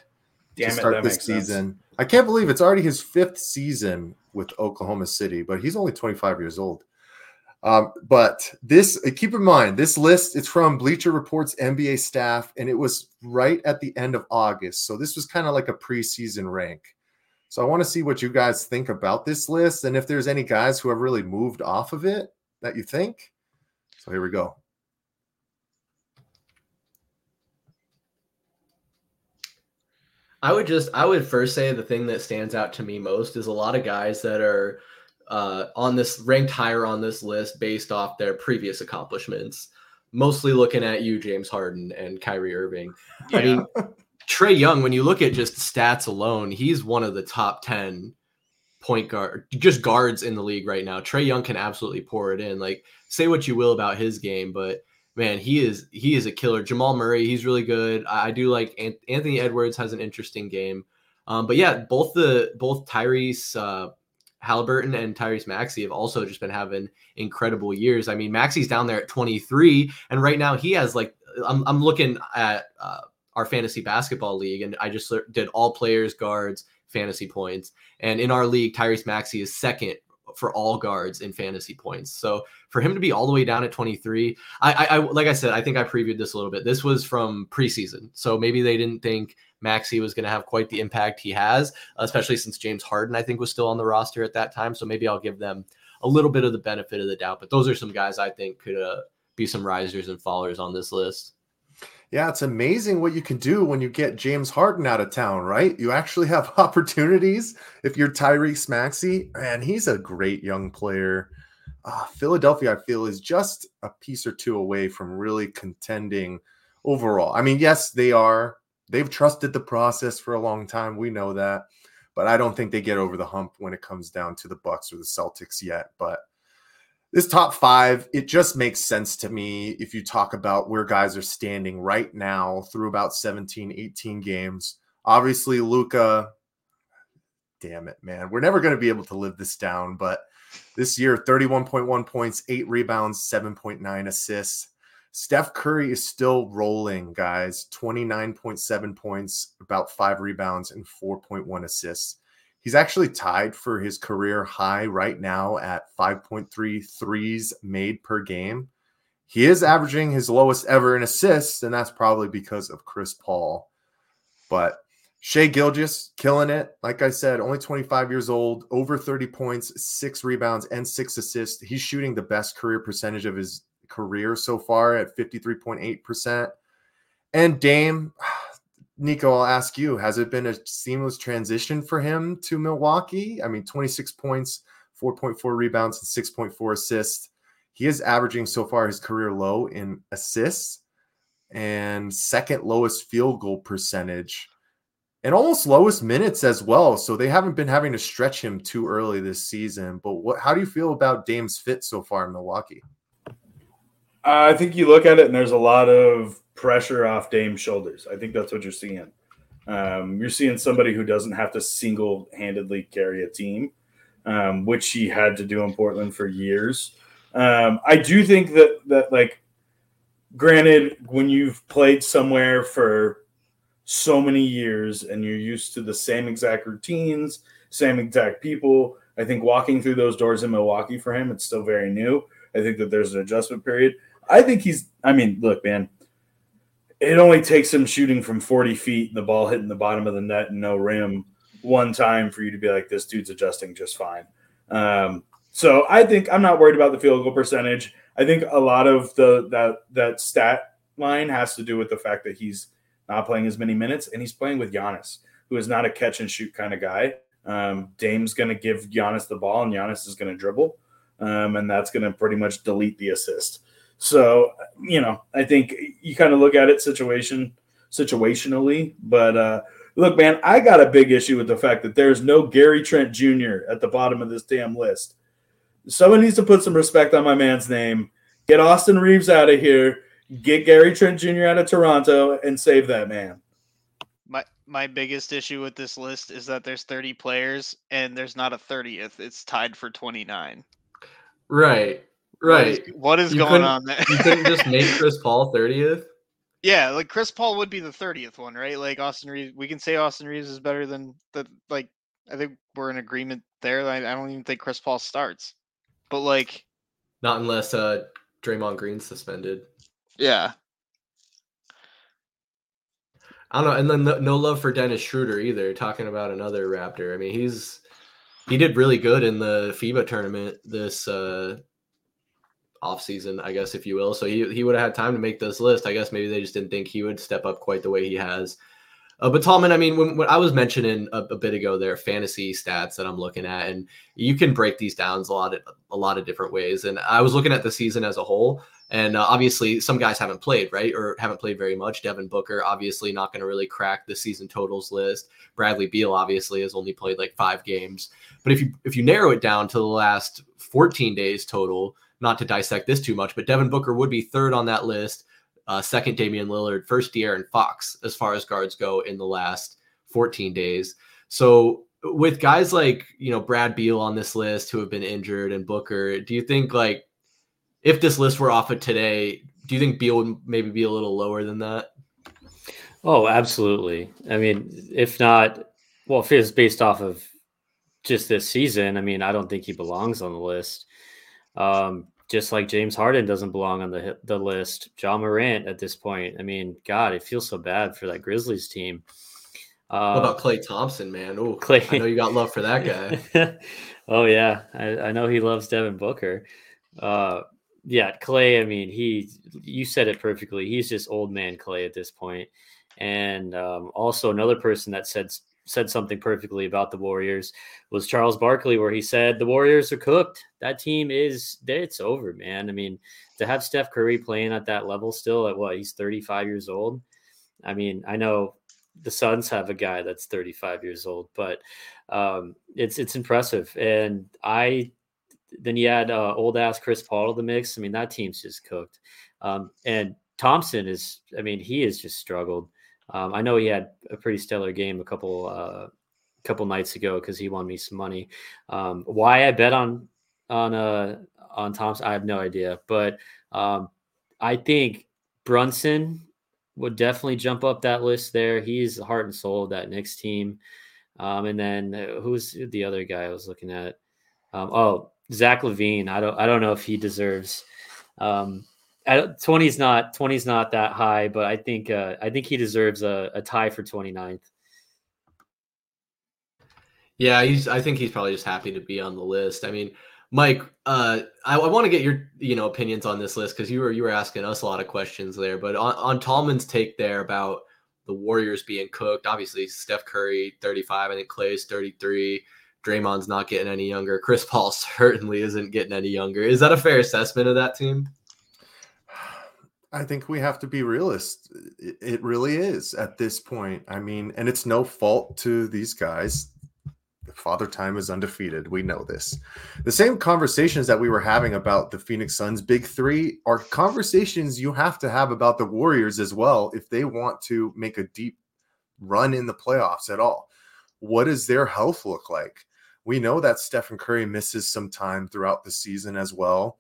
Damn to it, start this makes sense. season. I can't believe it's already his fifth season with Oklahoma City, but he's only 25 years old. Um, but this, uh, keep in mind, this list it's from Bleacher Report's NBA staff, and it was right at the end of August. So this was kind of like a preseason rank. So I want to see what you guys think about this list, and if there's any guys who have really moved off of it that you think. So here we go. I would just I would first say the thing that stands out to me most is a lot of guys that are uh, on this ranked higher on this list based off their previous accomplishments. Mostly looking at you, James Harden and Kyrie Irving. I mean, Trae Young, when you look at just stats alone, he's one of the top 10 point guard, just guards in the league right now. Trae Young can absolutely pour it in. Like, say what you will about his game, but man, he is he is a killer. Jamal Murray, he's really good. I, do like An- Anthony Edwards has an interesting game. Um, but yeah, both the both Tyrese uh, Halliburton and Tyrese Maxey have also just been having incredible years. I mean, Maxey's down there at 23, and right now he has like I'm I'm looking at uh, our fantasy basketball league, and I just did all players, guards, fantasy points, and in our league, Tyrese Maxey is second for all guards in fantasy points. So for him to be all the way down at 23, I, I, like I said, I think I previewed this a little bit. This was from preseason, so maybe they didn't think Maxey was going to have quite the impact he has, especially since James Harden I think was still on the roster at that time. So maybe I'll give them a little bit of the benefit of the doubt. But those are some guys I think could uh, be some risers and fallers on this list. Yeah, it's amazing what you can do when you get James Harden out of town, right? You actually have [LAUGHS] opportunities if you're Tyrese Maxey, and he's a great young player. Uh, Philadelphia, I feel, is just a piece or two away from really contending overall. I mean, yes, they are. They've trusted the process for a long time. We know that, but I don't think they get over the hump when it comes down to the Bucks or the Celtics yet. But this top five, it just makes sense to me if you talk about where guys are standing right now through about 17, 18 games. Obviously, Luka, damn it, man. We're never going to be able to live this down, but this year, 31.1 points, eight rebounds, 7.9 assists. Steph Curry is still rolling, guys. 29.7 points, about five rebounds, and 4.1 assists. He's actually tied for his career high right now at 5.3 threes made per game. He is averaging his lowest ever in assists, and that's probably because of Chris Paul. But Shai Gilgeous killing it. Like I said, only 25 years old, over 30 points, six rebounds, and six assists. He's shooting the best career percentage of his career so far at 53.8%. And Dame, [SIGHS] Niko, I'll ask you, has it been a seamless transition for him to Milwaukee? I mean, 26 points, 4.4 rebounds, and 6.4 assists. He is averaging so far his career low in assists and second lowest field goal percentage and almost lowest minutes as well. So they haven't been having to stretch him too early this season. But what how do you feel about Dame's fit so far in Milwaukee? I think you look at it and there's a lot of pressure off Dame's shoulders. I think that's what you're seeing. Um, you're seeing somebody who doesn't have to single handedly carry a team, um, which he had to do in Portland for years. Um, I do think that that like, granted, when you've played somewhere for so many years and you're used to the same exact routines, same exact people, I think walking through those doors in Milwaukee for him, it's still very new. I think that there's an adjustment period. I think he's. I mean, look, man. It only takes him shooting from 40 feet and the ball hitting the bottom of the net and no rim one time for you to be like, this dude's adjusting just fine. Um, so I think I'm not worried about the field goal percentage. I think a lot of the that that stat line has to do with the fact that he's not playing as many minutes and he's playing with Giannis, who is not a catch and shoot kind of guy. Um, Dame's going to give Giannis the ball and Giannis is going to dribble, um, and that's going to pretty much delete the assist. So, you know, I think you kind of look at it situation situationally, but uh, Look, man, I got a big issue with the fact that there's no Gary Trent Jr. at the bottom of this damn list. Someone needs to put some respect on my man's name. Get Austin Reaves out of here. Get Gary Trent Jr. out of Toronto and save that man. My my biggest issue with this list is that there's 30 players and there's not a 30th. It's tied for 29. Right. Right. is, what is going on there? You couldn't just [LAUGHS] make Chris Paul 30th? yeah, like Chris Paul would be the 30th one, right? Like Austin Reaves, we can say Austin Reaves is better than the like. I think we're in agreement there. I, I don't even think Chris Paul starts, but like, Not unless uh Draymond Green's suspended. Yeah, I don't know. And then no, love for Dennis Schroeder either. Talking about another Raptor. I mean, he's he did really good in the FIBA tournament this uh off season, I guess, if you will. So he he would have had time to make this list. I guess maybe they just didn't think he would step up quite the way he has. Uh, but Tallman, I mean, when, when I was mentioning a, a bit ago, there fantasy stats that I'm looking at, and you can break these down a lot of a lot of different ways. And I was looking at the season as a whole, and uh, obviously, some guys haven't played, right? Or haven't played very much. Devin Booker, obviously, not going to really crack the season totals list. Bradley Beal, obviously, has only played like five games. But if you if you narrow it down to the last 14 days total, not to dissect this too much, but Devin Booker would be third on that list. Uh, second, Damian Lillard. First, De'Aaron Fox, as far as guards go in the last 14 days. So with guys like you know Brad Beal on this list who have been injured and Booker, do you think like if this list were off of today, do you think Beal would maybe be a little lower than that? Oh, absolutely. I mean, if not, well, if it's based off of just this season, I mean, I don't think he belongs on the list. Um, just like James Harden doesn't belong on the the list. Ja Morant at this point. I mean, God, it feels so bad for that Grizzlies team. Uh, What about Klay Thompson, man? Oh, Klay- I know you got love for that guy. [LAUGHS] oh yeah, I, I know he loves Devin Booker. Uh, yeah, Klay. I mean, he. You said it perfectly. He's just old man Klay at this point. And um, also another person that said said something perfectly about the Warriors was Charles Barkley, where he said the Warriors are cooked. That team is it's over, man. I mean, to have Steph Curry playing at that level still at what he's 35 years old. I mean, I know the Suns have a guy that's 35 years old, but um, it's it's impressive. And I then you add uh, old ass Chris Paul to the mix. I mean, that team's just cooked. Um, and Thompson is, I mean, he has just struggled. Um, I know he had a pretty stellar game a couple uh, couple nights ago because he won me some money. Um, why I bet on on uh, on Thompson, I have no idea, but um, I think Brunson would definitely jump up that list there. He's the heart and soul of that Knicks team. Um, and then uh, who's the other guy I was looking at? Um, oh, Zach LaVine. I don't I don't know if he deserves. Um, twenty's not twenty's not that high, but I think uh, I think he deserves a, a tie for 29th. Yeah, he's. I think he's probably just happy to be on the list. I mean, Mike, uh, I, I want to get your you know opinions on this list because you were you were asking us a lot of questions there. But on, on Tallman's take there about the Warriors being cooked, obviously Steph Curry 35, I think Klay's 33. Draymond's not getting any younger. Chris Paul [LAUGHS] certainly isn't getting any younger. Is that a fair assessment of that team? I think we have to be realist. It, really is at this point. I mean, and it's no fault to these guys. The father Time is undefeated. We know this. The same conversations that we were having about the Phoenix Suns big three are conversations you have to have about the Warriors as well if they want to make a deep run in the playoffs at all. What does their health look like? We know that Stephen Curry misses some time throughout the season as well.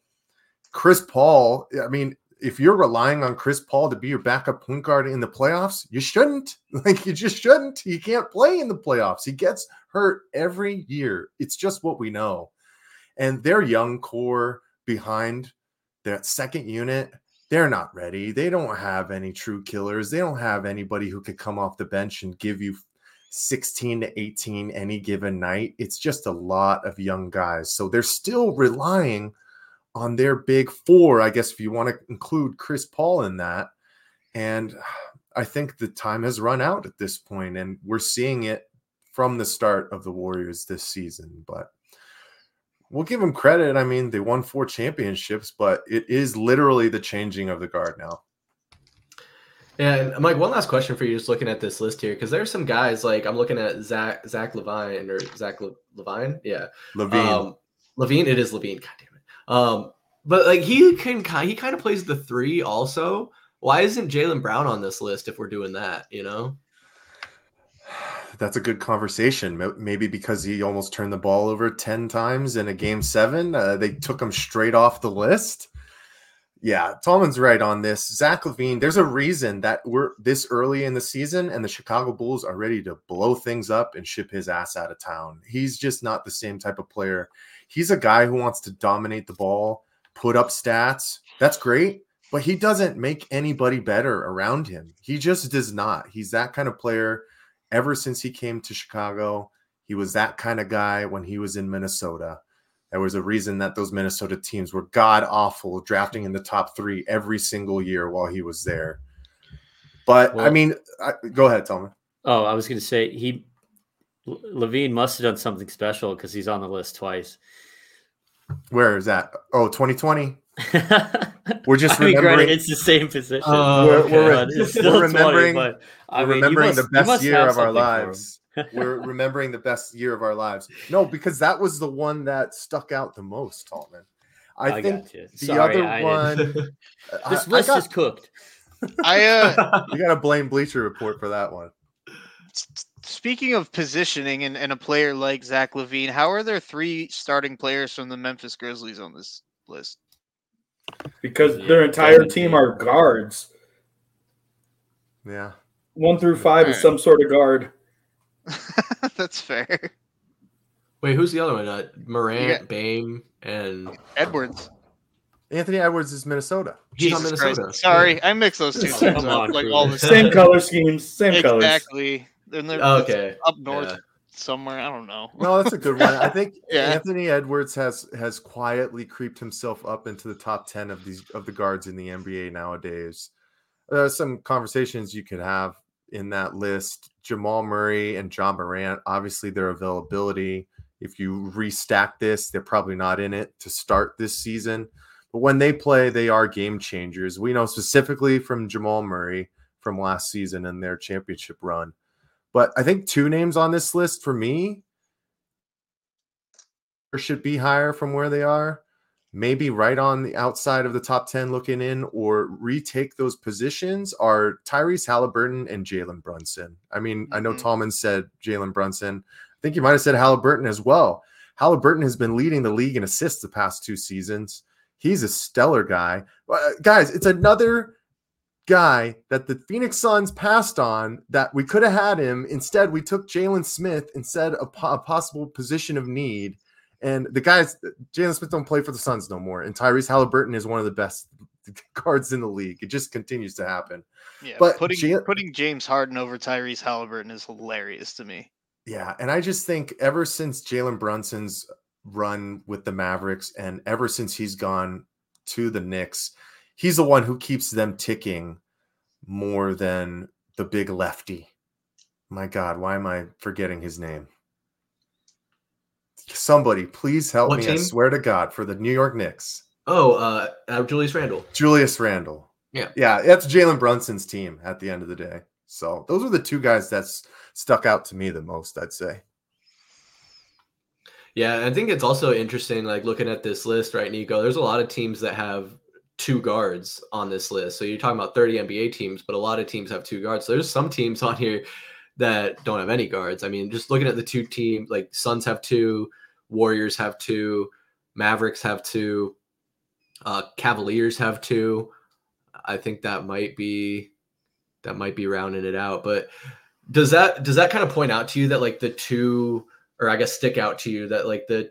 Chris Paul, I mean, if you're relying on Chris Paul to be your backup point guard in the playoffs, you shouldn't. [LAUGHS] Like you just shouldn't. He can't play in the playoffs. He gets hurt every year. It's just what we know. And their young core behind that second unit, they're not ready. They don't have any true killers. They don't have anybody who could come off the bench and give you 16 to 18 any given night. It's just a lot of young guys. So they're still relying on their big four, I guess, if you want to include Chris Paul in that. And I think the time has run out at this point, and we're seeing it from the start of the Warriors this season. But we'll give them credit. I mean, they won four championships, but it is literally the changing of the guard now. And Mike, one last question for you, just looking at this list here, because there's some guys like I'm looking at Zach Zach LaVine or Zach Le- LaVine, yeah, LaVine. Um, LaVine, it is LaVine. God damn it. Um, but like he can he kind of plays the three also. Why isn't Jaylen Brown on this list if we're doing that? You know, That's a good conversation. Maybe because he almost turned the ball over 10 times in a game seven. Uh, they took him straight off the list. Yeah, Tallman's right on this. Zach LaVine, there's a reason that we're this early in the season and the Chicago Bulls are ready to blow things up and ship his ass out of town. He's just not the same type of player. He's a guy who wants to dominate the ball, put up stats. That's great, but he doesn't make anybody better around him. He just does not. He's that kind of player ever since he came to Chicago. He was that kind of guy when he was in Minnesota. There was a reason that those Minnesota teams were god awful, drafting in the top three every single year while he was there. But I mean, I, go ahead, Tallman. Oh, I was going to say he LaVine must have done something special because he's on the list twice. Where is that? Oh, 2020. [LAUGHS] We're just I mean, granted, remembering. it's the same position. Oh, We're- okay. we're- it's still we're 20, remembering- but, I we're mean, remembering must- the best year of our something for him. lives. We're remembering the best year of our lives. No, because that was the one that stuck out the most, Tallman. I, I think gotcha. the Sorry, other I one. [LAUGHS] I- This list got- is cooked. I uh, [LAUGHS] you got to blame Bleacher Report for that one. S- speaking of positioning and, and a player like Zach LaVine, how are there three starting players from the Memphis Grizzlies on this list? because Yeah, their entire team are guards. Yeah. One through five is some sort of guard. [LAUGHS] That's fair. Wait, who's the other one? Uh, Morant, Yeah. Bane, and Edwards. Anthony Edwards is Minnesota. he's Jesus Minnesota. Christ. Sorry, I mix those two [LAUGHS] Come on, up like all the Same color schemes, same colors. Exactly. And they're Okay. up north Yeah. somewhere. I don't know. No, that's a good one. I think [LAUGHS] Yeah. Anthony Edwards has has quietly creeped himself up into the top ten of these of the guards in the NBA nowadays. There's some conversations you could have in that list. Jamal Murray and Ja Morant, obviously their availability. If you restack this, they're probably not in it to start this season. But when they play, they are game changers. We know specifically from Jamal Murray from last season and their championship run. But I think two names on this list for me should be higher from where they are. Maybe right on the outside of the top 10 looking in or retake those positions are Tyrese Halliburton and Jalen Brunson. I mean, I know Mhm. Tallman said Jalen Brunson. I think you might have said Halliburton as well. Halliburton has been leading the league in assists the past two seasons. He's a stellar guy. Uh, guys, it's another guy that the Phoenix Suns passed on that we could have had him. Instead, we took Jalen Smith instead of po- a possible position of need. And the guys, Jalen Smith don't play for the Suns no more. And Tyrese Halliburton is one of the best [LAUGHS] guards in the league. It just continues to happen. Yeah, But putting putting James Harden over Tyrese Halliburton is hilarious to me. Yeah, and I just think ever since Jalen Brunson's run with the Mavericks, and ever since he's gone to the Knicks, he's the one who keeps them ticking more than the big lefty. My God, why am I forgetting his name? Somebody, please help What me! I swear to God, for the New York Knicks, Oh, uh, uh, Julius Randle. Julius Randle. Yeah. yeah, that's Jalen Brunson's team at the end of the day. So those are the two guys that's stuck out to me the most. I'd say. Yeah, I think it's also interesting, like looking at this list, right, Niko? There's a lot of teams that have two guards on this list. So you're talking about 30 NBA teams, but a lot of teams have two guards. So there's some teams on here that don't have any guards. I mean, just looking at the two teams, like Suns have two, Warriors have two, Mavericks have two, uh, Cavaliers have two. I think that might be that might be rounding it out. But does that does that kind of point out to you that like the two or I guess stick out to you that like the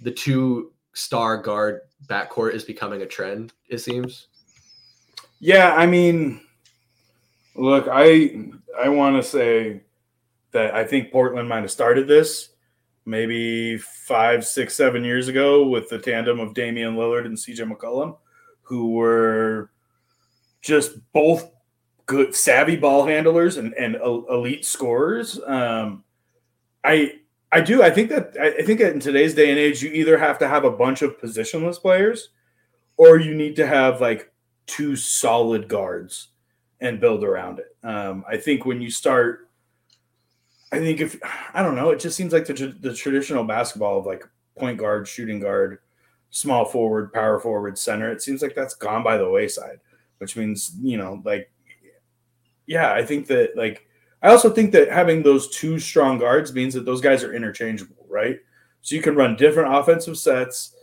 the two star guard backcourt is becoming a trend, it seems. Yeah, I mean, look, I I want to say that I think Portland might have started this maybe five, six, seven years ago with the tandem of Damian Lillard and CJ McCollum, who were just both good, savvy ball handlers and, and elite scorers. Um, I I do. I think that I think that in today's day and age, you either have to have a bunch of positionless players, or you need to have like two solid guards. and build around it. Um, I think when you start, I think if I don't know, it just seems like the, the traditional basketball of like point guard, shooting guard, small forward, power forward, center. It seems like that's gone by the wayside, which means you know, like, yeah, I think that like I also think that having those two strong guards means that those guys are interchangeable, right? So you can run different offensive sets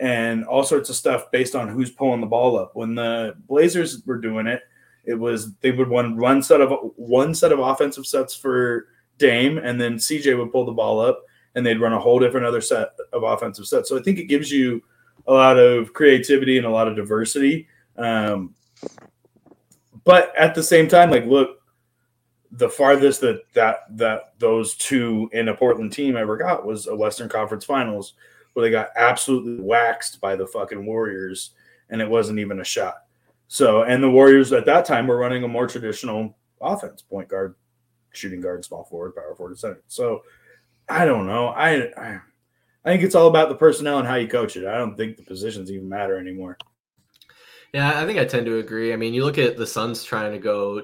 and all sorts of stuff based on who's pulling the ball up. When the Blazers were doing it, it was they would run one set of one set of offensive sets for Dame, and then CJ would pull the ball up, and they'd run a whole different other set of offensive sets. So I think it gives you a lot of creativity and a lot of diversity. Um, but at the same time, like look, the farthest that that that those two in a Portland team ever got was a Western Conference Finals where they got absolutely waxed by the fucking Warriors, and it wasn't even a shot. So, and the Warriors at that time were running a more traditional offense: point guard, shooting guard, small forward, power forward, center. So, I don't know. I, I I think it's all about the personnel and how you coach it. I don't think the positions even matter anymore. Yeah, I think I tend to agree. I mean, you look at the Suns trying to go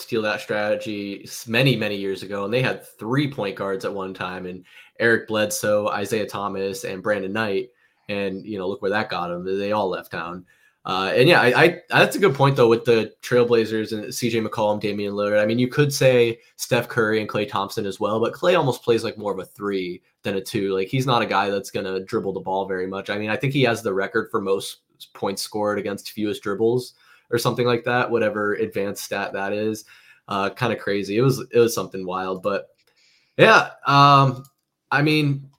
steal that strategy many, many years ago, and they had three point guards at one time, and Eric Bledsoe, Isaiah Thomas, and Brandon Knight. And you know, look where that got them. They all left town. Uh, and yeah, I, I, that's a good point though with the Trailblazers and CJ McCollum, Damian Lillard. I mean, you could say Steph Curry and Klay Thompson as well, but Klay almost plays like more of a three than a two. Like he's not a guy that's gonna dribble the ball very much. I mean, I think he has the record for most points scored against fewest dribbles or something like that, whatever advanced stat that is. Uh, kind of crazy. It was it was something wild, but yeah. Um, I mean,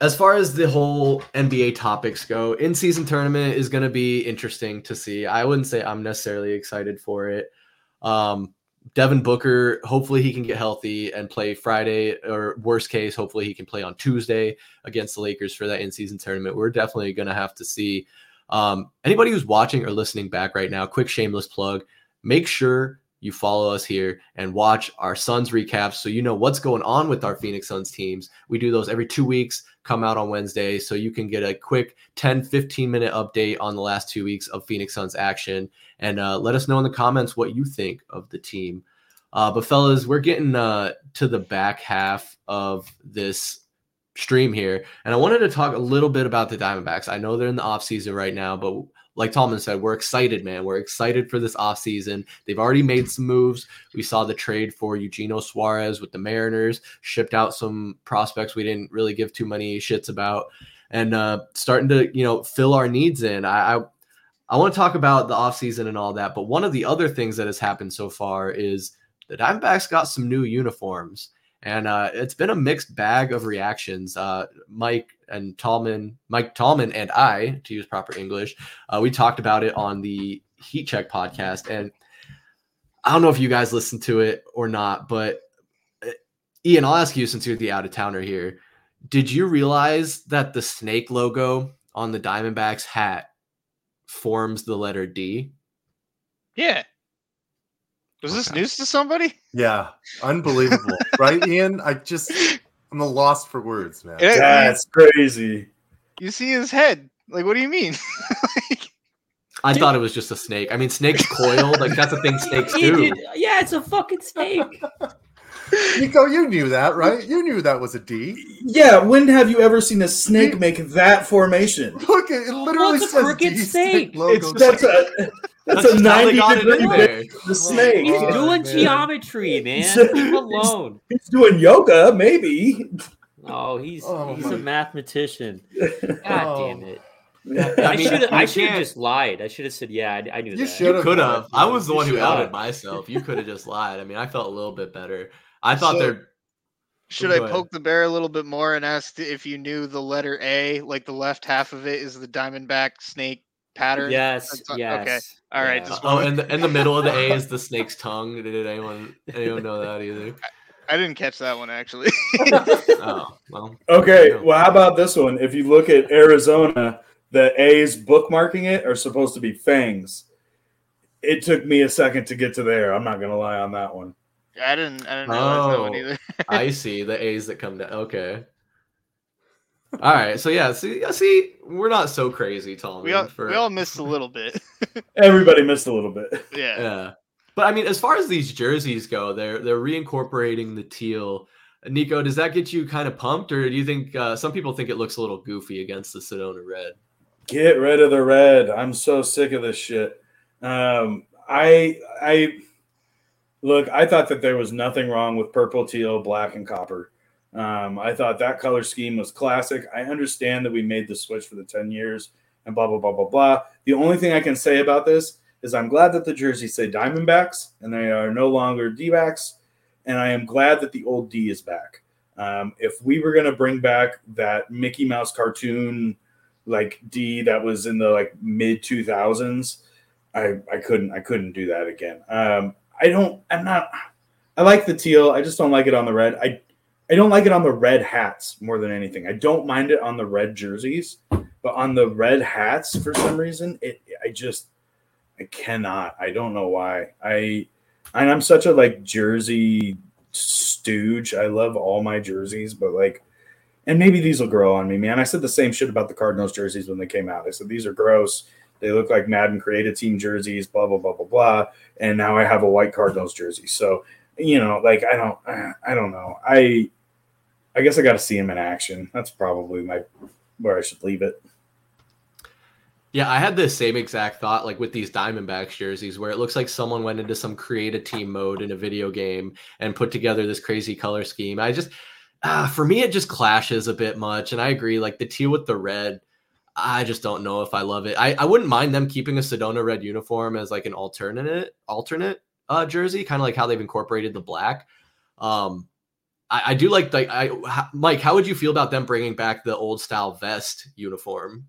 as far as the whole NBA topics go, in season tournament is going to be interesting to see. I wouldn't say I'm necessarily excited for it. Um, Devin Booker, hopefully he can get healthy and play Friday, or worst case, hopefully he can play on Tuesday against the Lakers for that in season tournament. We're definitely going to have to see. Um, anybody who's watching or listening back right now, quick shameless plug make sure you follow us here and watch our Suns recaps so you know what's going on with our Phoenix Suns teams. We do those every two weeks, come out on Wednesday, so you can get a quick 10 15 minute update on the last two weeks of Phoenix Suns action. And uh, let us know in the comments what you think of the team. Uh, but, fellas, we're getting uh, to the back half of this stream here. And I wanted to talk a little bit about the Diamondbacks. I know they're in the offseason right now, but like Tallman said, we're excited, man. We're excited for this offseason. They've already made some moves. We saw the trade for Eugenio Suarez with the Mariners, shipped out some prospects we didn't really give too many shits about, and uh, starting to, you know, fill our needs in. I, I, I want to talk about the offseason and all that, but one of the other things that has happened so far is the Diamondbacks got some new uniforms and uh, it's been a mixed bag of reactions. Uh, Mike and Tallman, Mike Tallman and I, to use proper English, uh, we talked about it on the Heat Check podcast, and I don't know if you guys listened to it or not, but uh, Ian, I'll ask you since you're the out of towner here. Did you realize that the snake logo on the Diamondbacks hat forms the letter D? Yeah. Was this news to somebody? [LAUGHS] Yeah, unbelievable, right, [LAUGHS] Ian? I just I'm a lost for words, man. Yeah. That's crazy. You see his head. Like, what do you mean? [LAUGHS] I thought it was just a snake. I mean, snakes coil. Like that's a thing snakes Yeah, do. dude, yeah, it's a fucking snake. Niko, you knew that, right? You knew that was a D. Yeah, when have you ever seen a snake make that formation? Look, it literally it's a says crooked D snake. logo. It's That's a that's, That's a just how they ninety got it in degree there. the snake. He's Oh, doing man. geometry, man. Leave him alone. [LAUGHS] He's doing yoga, maybe. Oh, he's Oh, he's my- a mathematician. [LAUGHS] God Oh. damn it. I I mean, should have I should have just lied. I should have said, yeah, I, I knew You that. should have. Could have. I was the You one who outed myself. You could have just lied. I mean, I felt a little bit better. I thought So- they're Should I poke the bear a little bit more and ask if you knew the letter A, like the left half of it is the diamondback snake pattern? Yes, That's- yes. okay. All right, yeah. just- oh, and the, in the middle of the A is the snake's tongue. Did anyone anyone know that either? [LAUGHS] I didn't catch that one actually. [LAUGHS] Oh, [LAUGHS] well. Okay, well, how about this one? If you look at Arizona, the A's bookmarking it are supposed to be fangs. It took me a second to get to there. I'm not gonna lie on that one. I didn't. I didn't realize that one Oh. either. I see the A's that come down. Okay. All right. So yeah, see, see, we're not so crazy, Tallman. We all for, we all missed a little bit. [LAUGHS] Everybody missed a little bit. yeah. yeah. But I mean, as far as these jerseys go, they're they're reincorporating the teal. Niko, does that get you kind of pumped, or do you think uh, some people think it looks a little goofy against the Sedona red? Get rid of the red. I'm so sick of this shit. Um, I I look. I thought that there was nothing wrong with purple, teal, black, and copper. Um, I thought that color scheme was classic. I understand that we made the switch for the 10 years and blah, blah, blah, blah, blah. The only thing I can say about this is I'm glad that the jerseys say Diamondbacks and they are no longer D backs. And I am glad that the old D is back. Um, if we were going to bring back that Mickey Mouse cartoon like D that was in the like mid 2000s, I, I couldn't I couldn't do that again. Um, I don't I'm not I like the teal. I just don't like it on the red. I I don't like it on the red hats more than anything. I don't mind it on the red jerseys, but on the red hats for some reason, it I just I cannot. I don't know why. I and I'm such a like jersey stooge. I love all my jerseys, but like and maybe these will grow on me, man. I said the same shit about the Cardinals jerseys when they came out. I said these are gross. They look like Madden created team jerseys, blah blah blah blah blah. And now I have a white Cardinals jersey. So you know, like I don't, I don't know. I, I guess I got to see him in action. That's probably my where I should leave it. Yeah, I had the same exact thought, like with these Diamondbacks jerseys, where it looks like someone went into some create a team mode in a video game and put together this crazy color scheme. I just, uh, for me, it just clashes a bit much, and I agree. Like the teal with the red, I just don't know if I love it. I, I wouldn't mind them keeping a Sedona red uniform as like an alternate alternate uh, jersey, kind of like how they've incorporated the black. Um, I, I do like like I how, Mike. How would you feel about them bringing back the old style vest uniform?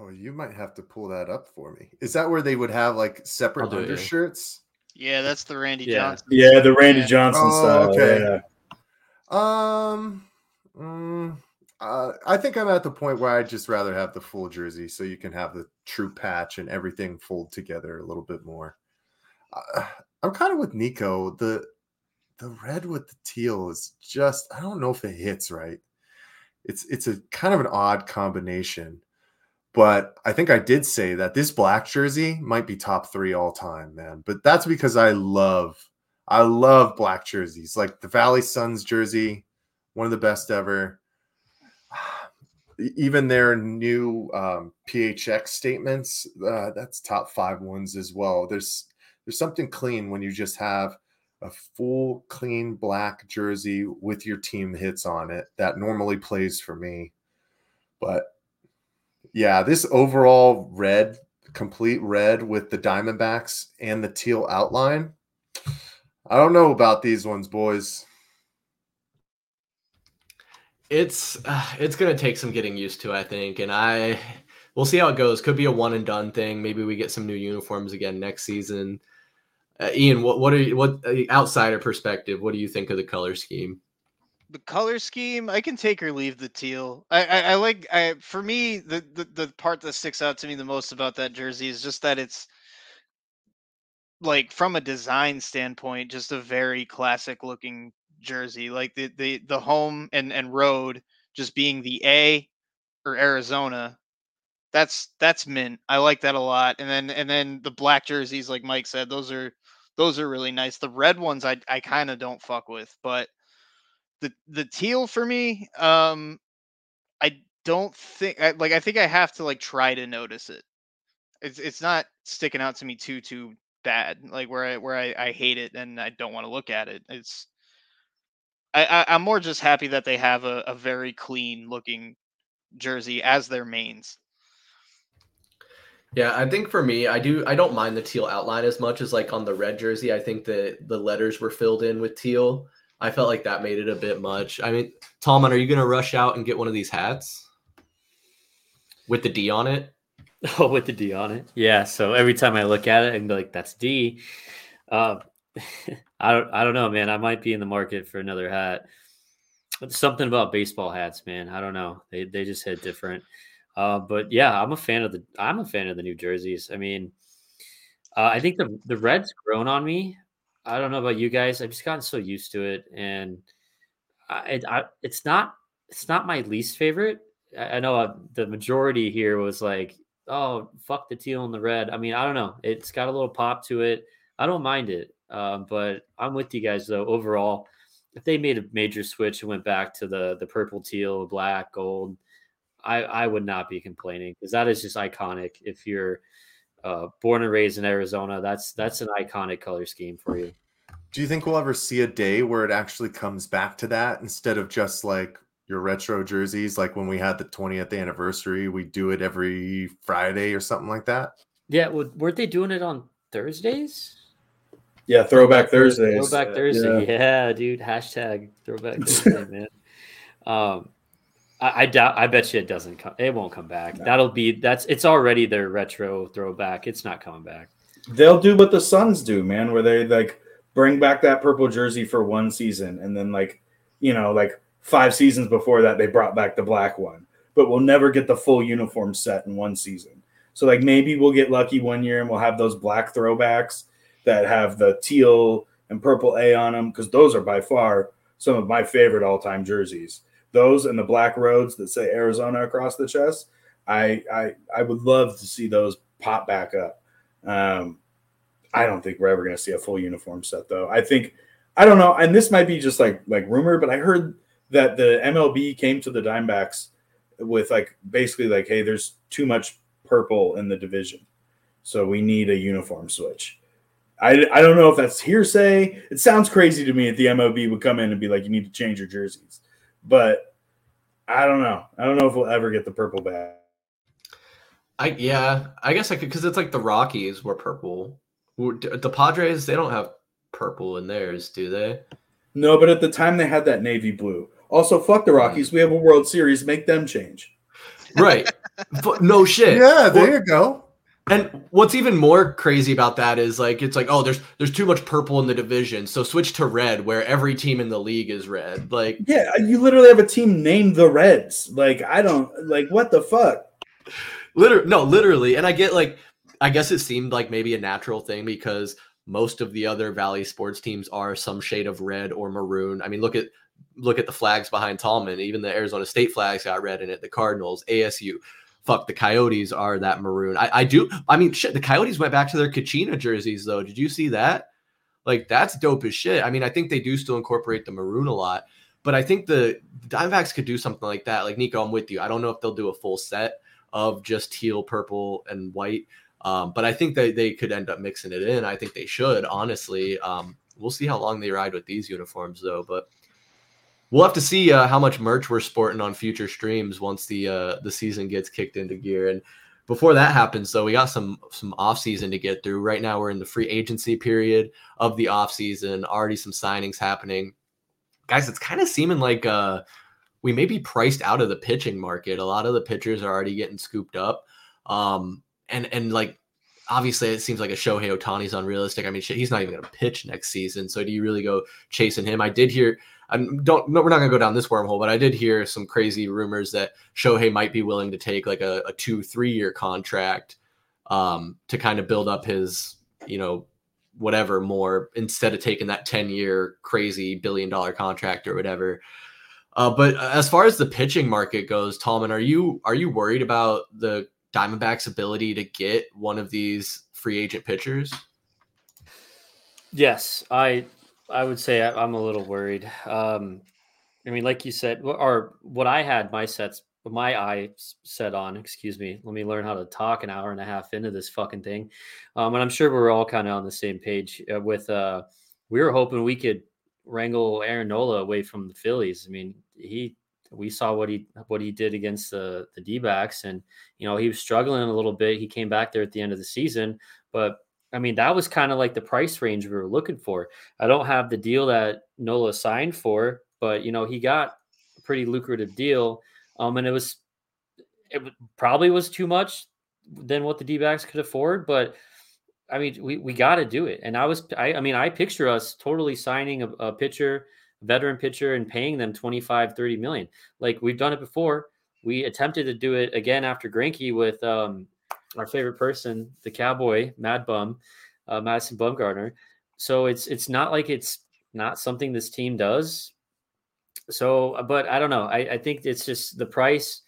Oh, you might have to pull that up for me. Is that where they would have like separate I'll do it, yeah. undershirts? Yeah, that's the Randy Yeah. Johnson. Yeah, the Randy Yeah. Johnson Oh, style. okay. Yeah. Um, mm, uh, I think I'm at the point where I'd just rather have the full jersey, so you can have the true patch and everything fold together a little bit more. Uh, I'm kind of with Niko. The the red with the teal is just I don't know if it hits right. It's it's a kind of an odd combination. But I think I did say that this black jersey might be top three all time, man. But that's because I love I love black jerseys, like the Valley Suns jersey, one of the best ever. Even their new um, PHX statements, uh, that's top five ones as well. There's there's something clean when you just have a full clean black jersey with your team hits on it that normally plays for me. But yeah, this overall red, complete red with the Diamondbacks and the teal outline. I don't know about these ones, boys. It's uh, it's gonna take some getting used to, I think, and I we'll see how it goes. Could be a one and done thing. Maybe we get some new uniforms again next season. Uh, Ian, what what are you, what uh, outsider perspective? What do you think of the color scheme? the color scheme i can take or leave the teal i i, I like i for me the, the the part that sticks out to me the most about that jersey is just that it's like from a design standpoint just a very classic looking jersey like the the the home and and road just being the a or arizona that's that's mint. I like that a lot and then and then the black jerseys like mike said those are those are really nice. The red ones i i kind of don't fuck with but the the teal for me um i don't think I, like i think i have to like try to notice it. It's it's not sticking out to me too too bad like where i where i, I hate it and i don't want to look at it. It's I, I i'm more just happy that they have a, a very clean looking jersey as their mains Yeah, I think for me, I do. I don't mind the teal outline as much as like on the red jersey. I think the the letters were filled in with teal. I felt like that made it a bit much. I mean, Tallman, are you going to rush out and get one of these hats with the D on it? [LAUGHS] Oh, with the D on it. Yeah. So every time I look at it and be like, that's D. Uh, [LAUGHS] I don't I don't know, man. I might be in the market for another hat. But something about baseball hats, man. I don't know. They they just hit different. Uh, but yeah, I'm a fan of the I'm a fan of the New Jerseys. I mean, uh, I think the the red's grown on me. I don't know about you guys. I've just gotten so used to it, and I, it, I it's not it's not my least favorite. I, I know uh, the majority here was like oh fuck the teal and the red. I mean, I don't know. It's got a little pop to it. I don't mind it, um, but I'm with you guys though. Overall, if they made a major switch and went back to the the purple, teal, black, gold, I I would not be complaining because that is just iconic. If you're uh, born and raised in Arizona, that's that's an iconic color scheme for you. Do you think we'll ever see a day where it actually comes back to that instead of just like your retro jerseys? Like when we had the 20th anniversary, we do it every Friday or something like that. Yeah, well, weren't they doing it on Thursdays? Yeah, Throwback Thursdays. Throwback Thursday. Yeah. yeah, dude. Hashtag Throwback [LAUGHS] Thursday, man. Um, I, I, doubt. I bet you it doesn't come. It won't come back. No. That'll be. That's. It's already their retro throwback. It's not coming back. They'll do what the Suns do, man. Where they like bring back that purple jersey for one season, and then like, you know, like five seasons before that, they brought back the black one. But we'll never get the full uniform set in one season. So like maybe we'll get lucky one year and we'll have those black throwbacks that have the teal and purple A on them because those are by far some of my favorite all-time jerseys. Those and the black roads that say Arizona across the chest. I I I would love to see those pop back up. Um, I don't think we're ever going to see a full uniform set though. I think I don't know, and this might be just like like rumor, but I heard that the MLB came to the Dimebacks with like basically like, hey, there's too much purple in the division, so we need a uniform switch. I, I don't know if that's hearsay. It sounds crazy to me if the MLB would come in and be like, you need to change your jerseys, but I don't know. I don't know if we'll ever get the purple back. I yeah, I guess I could because it's like the Rockies were purple. The Padres they don't have purple in theirs, do they? No, but at the time they had that navy blue. Also, fuck the Rockies. Hmm. We have a World Series. Make them change. Right. [LAUGHS] no shit. Yeah, there well, you go. And what's even more crazy about that is like it's like oh there's there's too much purple in the division. So switch to red where every team in the league is red. Like yeah uh, you literally have a team named the Reds. Like I don't like what the fuck? Literally no literally. And I get like I guess it seemed like maybe a natural thing because most of the other Valley sports teams are some shade of red or maroon. I mean look at look at the flags behind Tallman. Even the Arizona State flags got red in it. The Cardinals, ASU, fuck, the Coyotes are that maroon. I, I do. I mean, shit. The Coyotes went back to their Kachina jerseys though. Did you see that? Like that's dope as shit. I mean, I think they do still incorporate the maroon a lot, but I think the Diamondbacks could do something like that. Like Niko, I'm with you. I don't know if they'll do a full set of just teal, purple, and white. Um, but I think they, they could end up mixing it in. I think they should, honestly. Um, we'll see how long they ride with these uniforms, though. But we'll have to see uh, how much merch we're sporting on future streams once the uh, the season gets kicked into gear. And before that happens, though, we got some some off season to get through. Right now, we're in the free agency period of the off season. Already some signings happening, guys. It's kind of seeming like uh, we may be priced out of the pitching market. A lot of the pitchers are already getting scooped up, um, and and like obviously it seems like a Shohei Ohtani's unrealistic. I mean, shit, he's not even going to pitch next season. So do you really go chasing him? I did hear I don't no, we're not gonna go down this wormhole, but I did hear some crazy rumors that Shohei might be willing to take like a, a two, three year contract um, to kind of build up his, you know, whatever more instead of taking that 10 year crazy billion dollar contract or whatever. Uh, but as far as the pitching market goes, Tallman, are you are you worried about the Diamondbacks' ability to get one of these free agent pitchers? Yes, I I would say I, am a little worried. Um, I mean, like you said, or what I had my sets, my eye set on. Excuse me. Let me learn how to talk an hour and a half into this fucking thing. Um, and I'm sure we're all kind of on the same page uh, with. Uh, we were hoping we could wrangle Aaron Nola away from the Phillies. I mean, he we saw what he what he did against the the D-backs and you know he was struggling a little bit. He came back there at the end of the season, but I mean, that was kind of like the price range we were looking for. I don't have the deal that Nola signed for, but you know, he got a pretty lucrative deal. Um, and it was it probably was too much than what the D backs could afford, but I mean, we, we got to do it. And I was, I, I mean, I picture us totally signing a, a pitcher, veteran pitcher, and paying them 25, 30 million. Like we've done it before. We attempted to do it again after Greinke with um, our favorite person, the cowboy, Mad Bum, uh, Madison Bumgarner. So it's it's not like it's not something this team does. So, uh, but I don't know. I, I think it's just the price.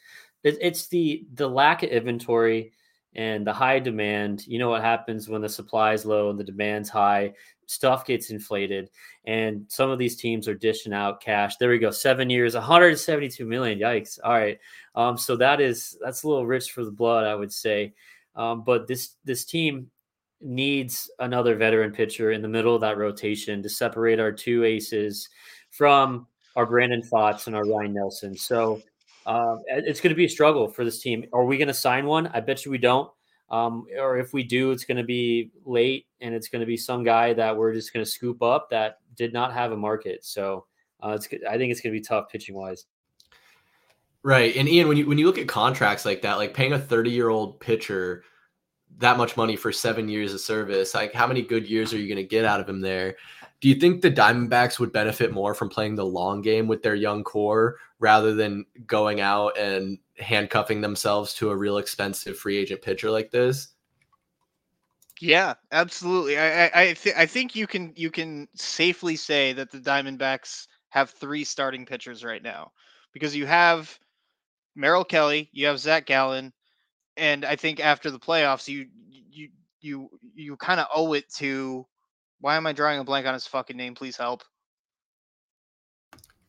It, it's the the lack of inventory and the high demand. You know what happens when the supply is low and the demand's high? Stuff gets inflated, and some of these teams are dishing out cash. There we go, seven years, 172 million. Yikes! All right, um, so that is that's a little rich for the blood, I would say. Um, but this this team needs another veteran pitcher in the middle of that rotation to separate our two aces from our Brandon Pfaadt and our Ryan Nelson. So uh, it's going to be a struggle for this team. Are we going to sign one? I bet you we don't. Um, or if we do, it's going to be late and it's going to be some guy that we're just going to scoop up that did not have a market. So uh, it's I think it's going to be tough pitching wise. Right. And Ian, when you when you look at contracts like that, like paying a 30 year old pitcher that much money for seven years of service, like how many good years are you going to get out of him there? Do you think the Diamondbacks would benefit more from playing the long game with their young core rather than going out and handcuffing themselves to a real expensive free agent pitcher like this? Yeah, absolutely. I I th- I think you can you can safely say that the Diamondbacks have three starting pitchers right now because you have Merrill Kelly, you have Zach Gallen, and I think after the playoffs, you you you you kind of owe it to why am I drawing a blank on his fucking name? Please help.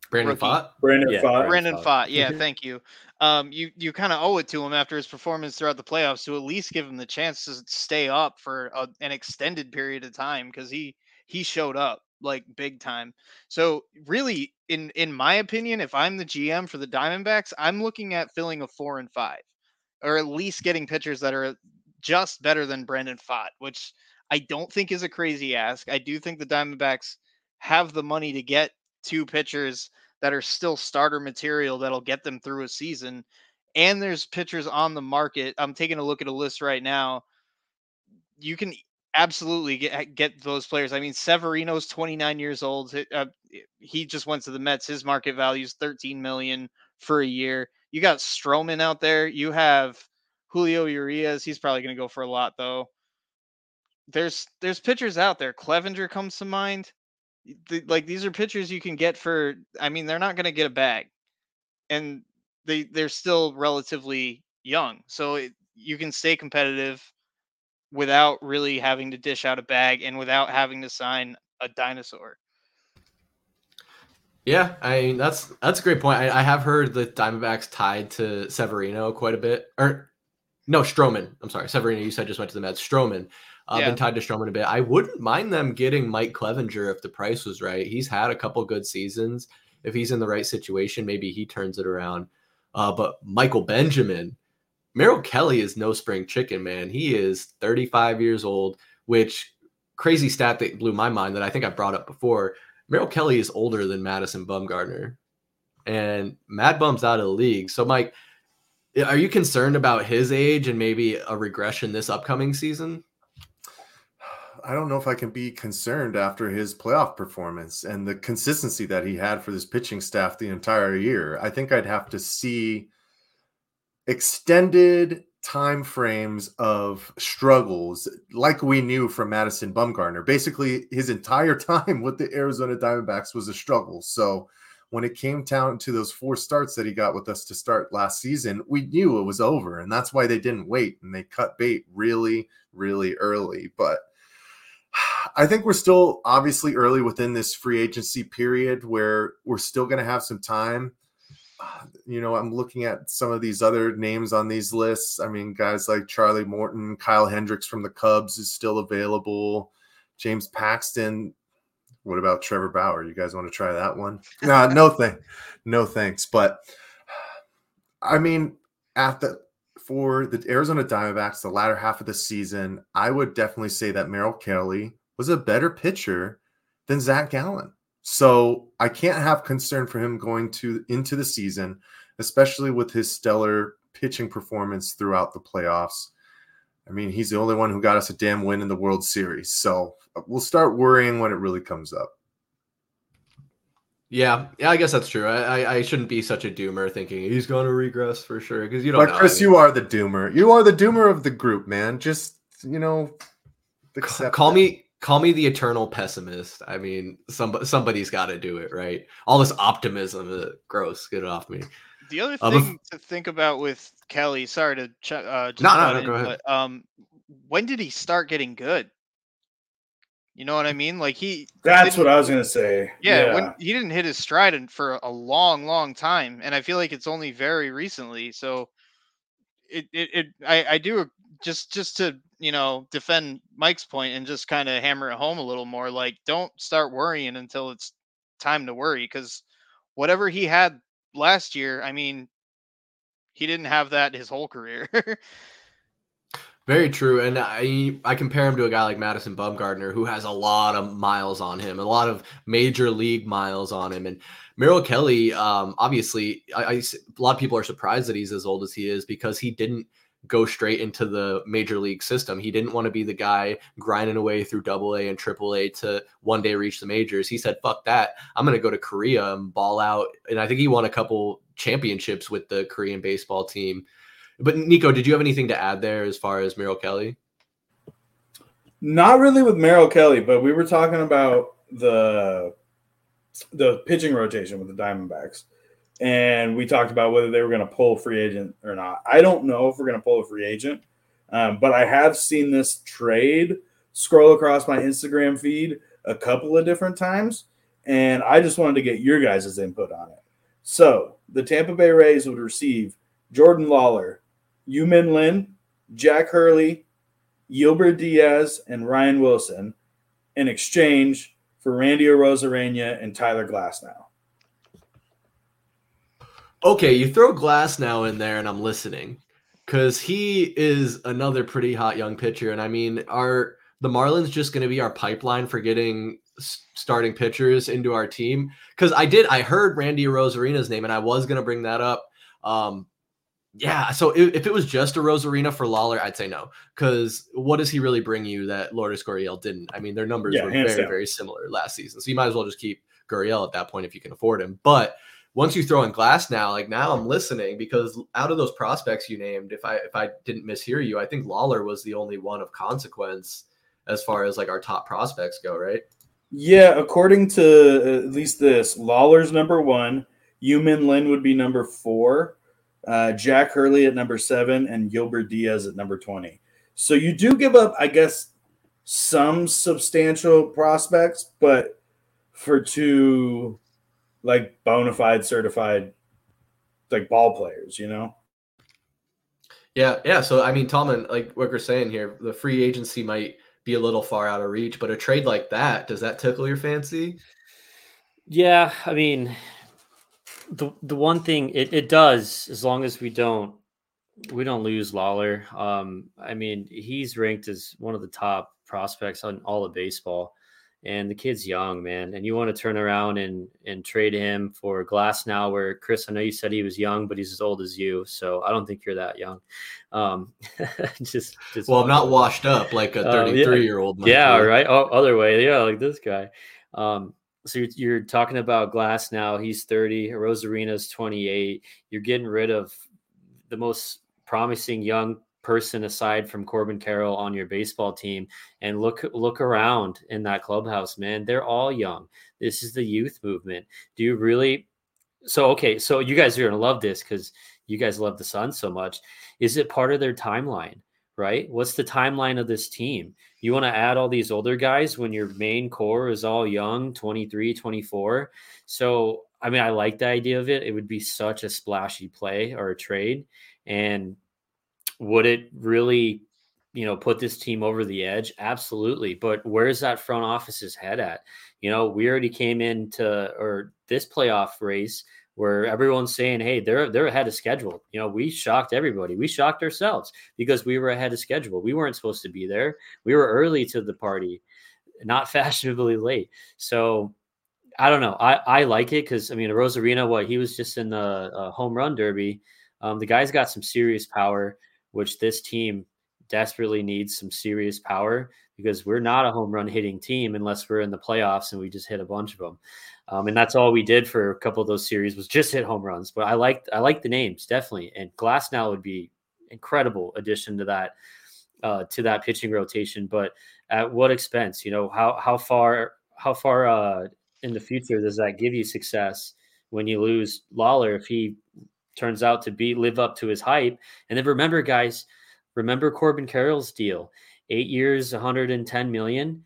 Brandon Pfaadt. Brandon Yeah, Pfaadt. Brandon Pfaadt. Yeah, Mhm. thank you. Um, you you kind of owe it to him after his performance throughout the playoffs to at least give him the chance to stay up for a, an extended period of time because he he showed up like big time. So really, in in my opinion, if I'm the GM for the Diamondbacks, I'm looking at filling a four and five, or at least getting pitchers that are just better than Brandon Pfaadt, which I don't think is a crazy ask. I do think the Diamondbacks have the money to get two pitchers that are still starter material that'll get them through a season. And there's pitchers on the market. I'm taking a look at a list right now. You can absolutely get get those players. I mean, Severino's 29 years old. Uh, he just went to the Mets. His market value is 13 million for a year. You got Stroman out there. You have Julio Urias. He's probably going to go for a lot though. There's there's pitchers out there. Clevinger comes to mind the, like these are pitchers you can get for i mean they're not going to get a bag and they they're still relatively young so it, you can stay competitive without really having to dish out a bag and without having to sign a dinosaur Yeah, I mean that's that's a great point. I, I have heard the Diamondbacks tied to Severino quite a bit, or no, Stroman. I'm sorry, Severino. You said just went to the Mets. Stroman, uh, Yeah. been tied to Stroman a bit. I wouldn't mind them getting Mike Clevinger if the price was right. He's had a couple good seasons. If he's in the right situation, maybe he turns it around. Uh, but Michael Benjamin, Merrill Kelly is no spring chicken, man. He is 35 years old, which crazy stat that blew my mind that I think I brought up before. Merrill Kelly is older than Madison Bumgarner, and Mad Bum's out of the league. So, Mike, are you concerned about his age and maybe a regression this upcoming season? I don't know if I can be concerned after his playoff performance and the consistency that he had for this pitching staff the entire year. I think I'd have to see extended time frames of struggles like we knew from Madison Bumgarner. Basically, his entire [LAUGHS] time with the Arizona Diamondbacks was a struggle. So when it came down to those four starts that he got with us to start last season, we knew it was over. And that's why they didn't wait and they cut bait really, really early. But I think we're still obviously early within this free agency period where we're still going to have some time. [SIGHS] You know, I'm looking at some of these other names on these lists. I mean, guys like Charlie Morton, Kyle Hendricks from the Cubs is still available. James Paxton. What about Trevor Bauer? You guys want to try that one? [LAUGHS] No, no thing. No thanks. But I mean, at the for the Arizona Diamondbacks, the latter half of the season, I would definitely say that Merrill Kelly was a better pitcher than Zach Gallen. So I can't have concern for him going to into the season, especially with his stellar pitching performance throughout the playoffs. I mean, he's the only one who got us a damn win in the World Series. So uh, we'll start worrying when it really comes up. Yeah, yeah, I guess that's true. I, I, I shouldn't be such a doomer thinking he's going to regress for sure because you don't. But know. Chris, I mean, you are the doomer. You are the doomer of the group, man. Just you know, call that. me call me the eternal pessimist. I mean, some somebody's got to do it, right? All this optimism, uh, gross. Get it off me. The other bef- thing to think about with Kelly, sorry to ch- uh, just No, no, no, in, go ahead. But, um, when did he start getting good? You know what I mean? Like he. That's didn't- what I was gonna say. Yeah, when he didn't hit his stride in, for a long, long time, and I feel like it's only very recently. So, it, it, it I, I do just, just to you know defend Mike's point and just kind of hammer it home a little more. Like, don't start worrying until it's time to worry, because whatever he had last year, I mean, he didn't have that his whole career. [LAUGHS] Very true, and I I compare him to a guy like Madison Bumgarner, who has a lot of miles on him, a lot of major league miles on him. And Merrill Kelly, um, obviously, I, I a lot of people are surprised that he's as old as he is because he didn't go straight into the major league system. He didn't want to be the guy grinding away through Double A and Triple A to one day reach the majors. He said, "Fuck that! I'm going to go to Korea and ball out." And I think he won a couple championships with the Korean baseball team. But Niko, did you have anything to add there as far as Merrill Kelly? Not really with Merrill Kelly, but we were talking about the the pitching rotation with the Diamondbacks, and we talked about whether they were going to pull a free agent or not. I don't know if we're going to pull a free agent, um, but I have seen this trade scroll across my Instagram feed a couple of different times, and I just wanted to get your guys' input on it. So the Tampa Bay Rays would receive Jordan Lawlar, Yumin Lin, Jack Hurley, Gilbert Diaz and Ryan Wilson in exchange for Randy Arozarena and Tyler Glasnow. Okay, you throw Glasnow in there, and I'm listening because he is another pretty hot young pitcher. And I mean, are the Marlins just going to be our pipeline for getting starting pitchers into our team? Because I did, I heard Randy Arozarena's name, and I was going to bring that up. Um, yeah, so if, if it was just a Rosarena for Lawlar, I'd say no. Because what does he really bring you that Lourdes Gurriel didn't? I mean, their numbers Yeah, were very, down. very similar last season. So you might as well just keep Gurriel at that point if you can afford him. But once you throw in Glasnow, like now I'm listening because out of those prospects you named, if I if I didn't mishear you, I think Lawlar was the only one of consequence as far as like our top prospects go, right? Yeah, according to at least this, Lawlar's number one, Yumin Lin would be number four, uh, Jack Hurley at number seven, and Gilbert Diaz at number 20. So you do give up, I guess, some substantial prospects, but for two like bona fide certified like ball players, you know? Yeah, yeah. So I mean, Tallman, like what we're saying here, the free agency might be a little far out of reach, but a trade like that, does that tickle your fancy? Yeah, I mean, the the one thing it, it does, as long as we don't we don't lose Lawlar. Um, I mean, he's ranked as one of the top prospects on all of baseball, and the kid's young, man. And you want to turn around and and trade him for Glasnow, where Chris, I know you said he was young, but he's as old as you, so I don't think you're that young. Um, [LAUGHS] just, just Well, I'm not washed up like a Uh, yeah. 33 year old. yeah, right. Oh, other way. Yeah, like this guy. Um, so you're, you're talking about Glasnow. He's 30. Arozarena's 28. You're getting rid of the most promising young person aside from Corbin Carroll on your baseball team. And look look around in that clubhouse, man. They're all young. This is the youth movement. Do you really? So okay, so you guys are gonna love this because you guys love the Suns so much. Is it part of their timeline? Right? What's the timeline of this team? You want to add all these older guys when your main core is all young, 23, 24. So, I mean, I like the idea of it. It would be such a splashy play or a trade. And would it really, you know, put this team over the edge? Absolutely. But where's that front office's head at? You know, we already came into or this playoff race where everyone's saying, "Hey, they're they're ahead of schedule." You know, we shocked everybody. We shocked ourselves because we were ahead of schedule. We weren't supposed to be there. We were early to the party, not [LAUGHS] fashionably late. So I don't know. I I like it because I mean, Arozarena, what he was just in the uh, home run derby. Um, the guy's got some serious power, which this team desperately needs some serious power because we're not a home run hitting team unless we're in the playoffs and we just hit a bunch of them. Um, and that's all we did for a couple of those series was just hit home runs. But I like I like the names definitely, and Glasnow would be incredible addition to that uh, to that pitching rotation. But at what expense? You know how how far how far uh, in the future does that give you success when you lose Lawlar if he turns out to be live up to his hype. And then remember, guys, remember Corbin Carroll's deal, eight years, 110 million.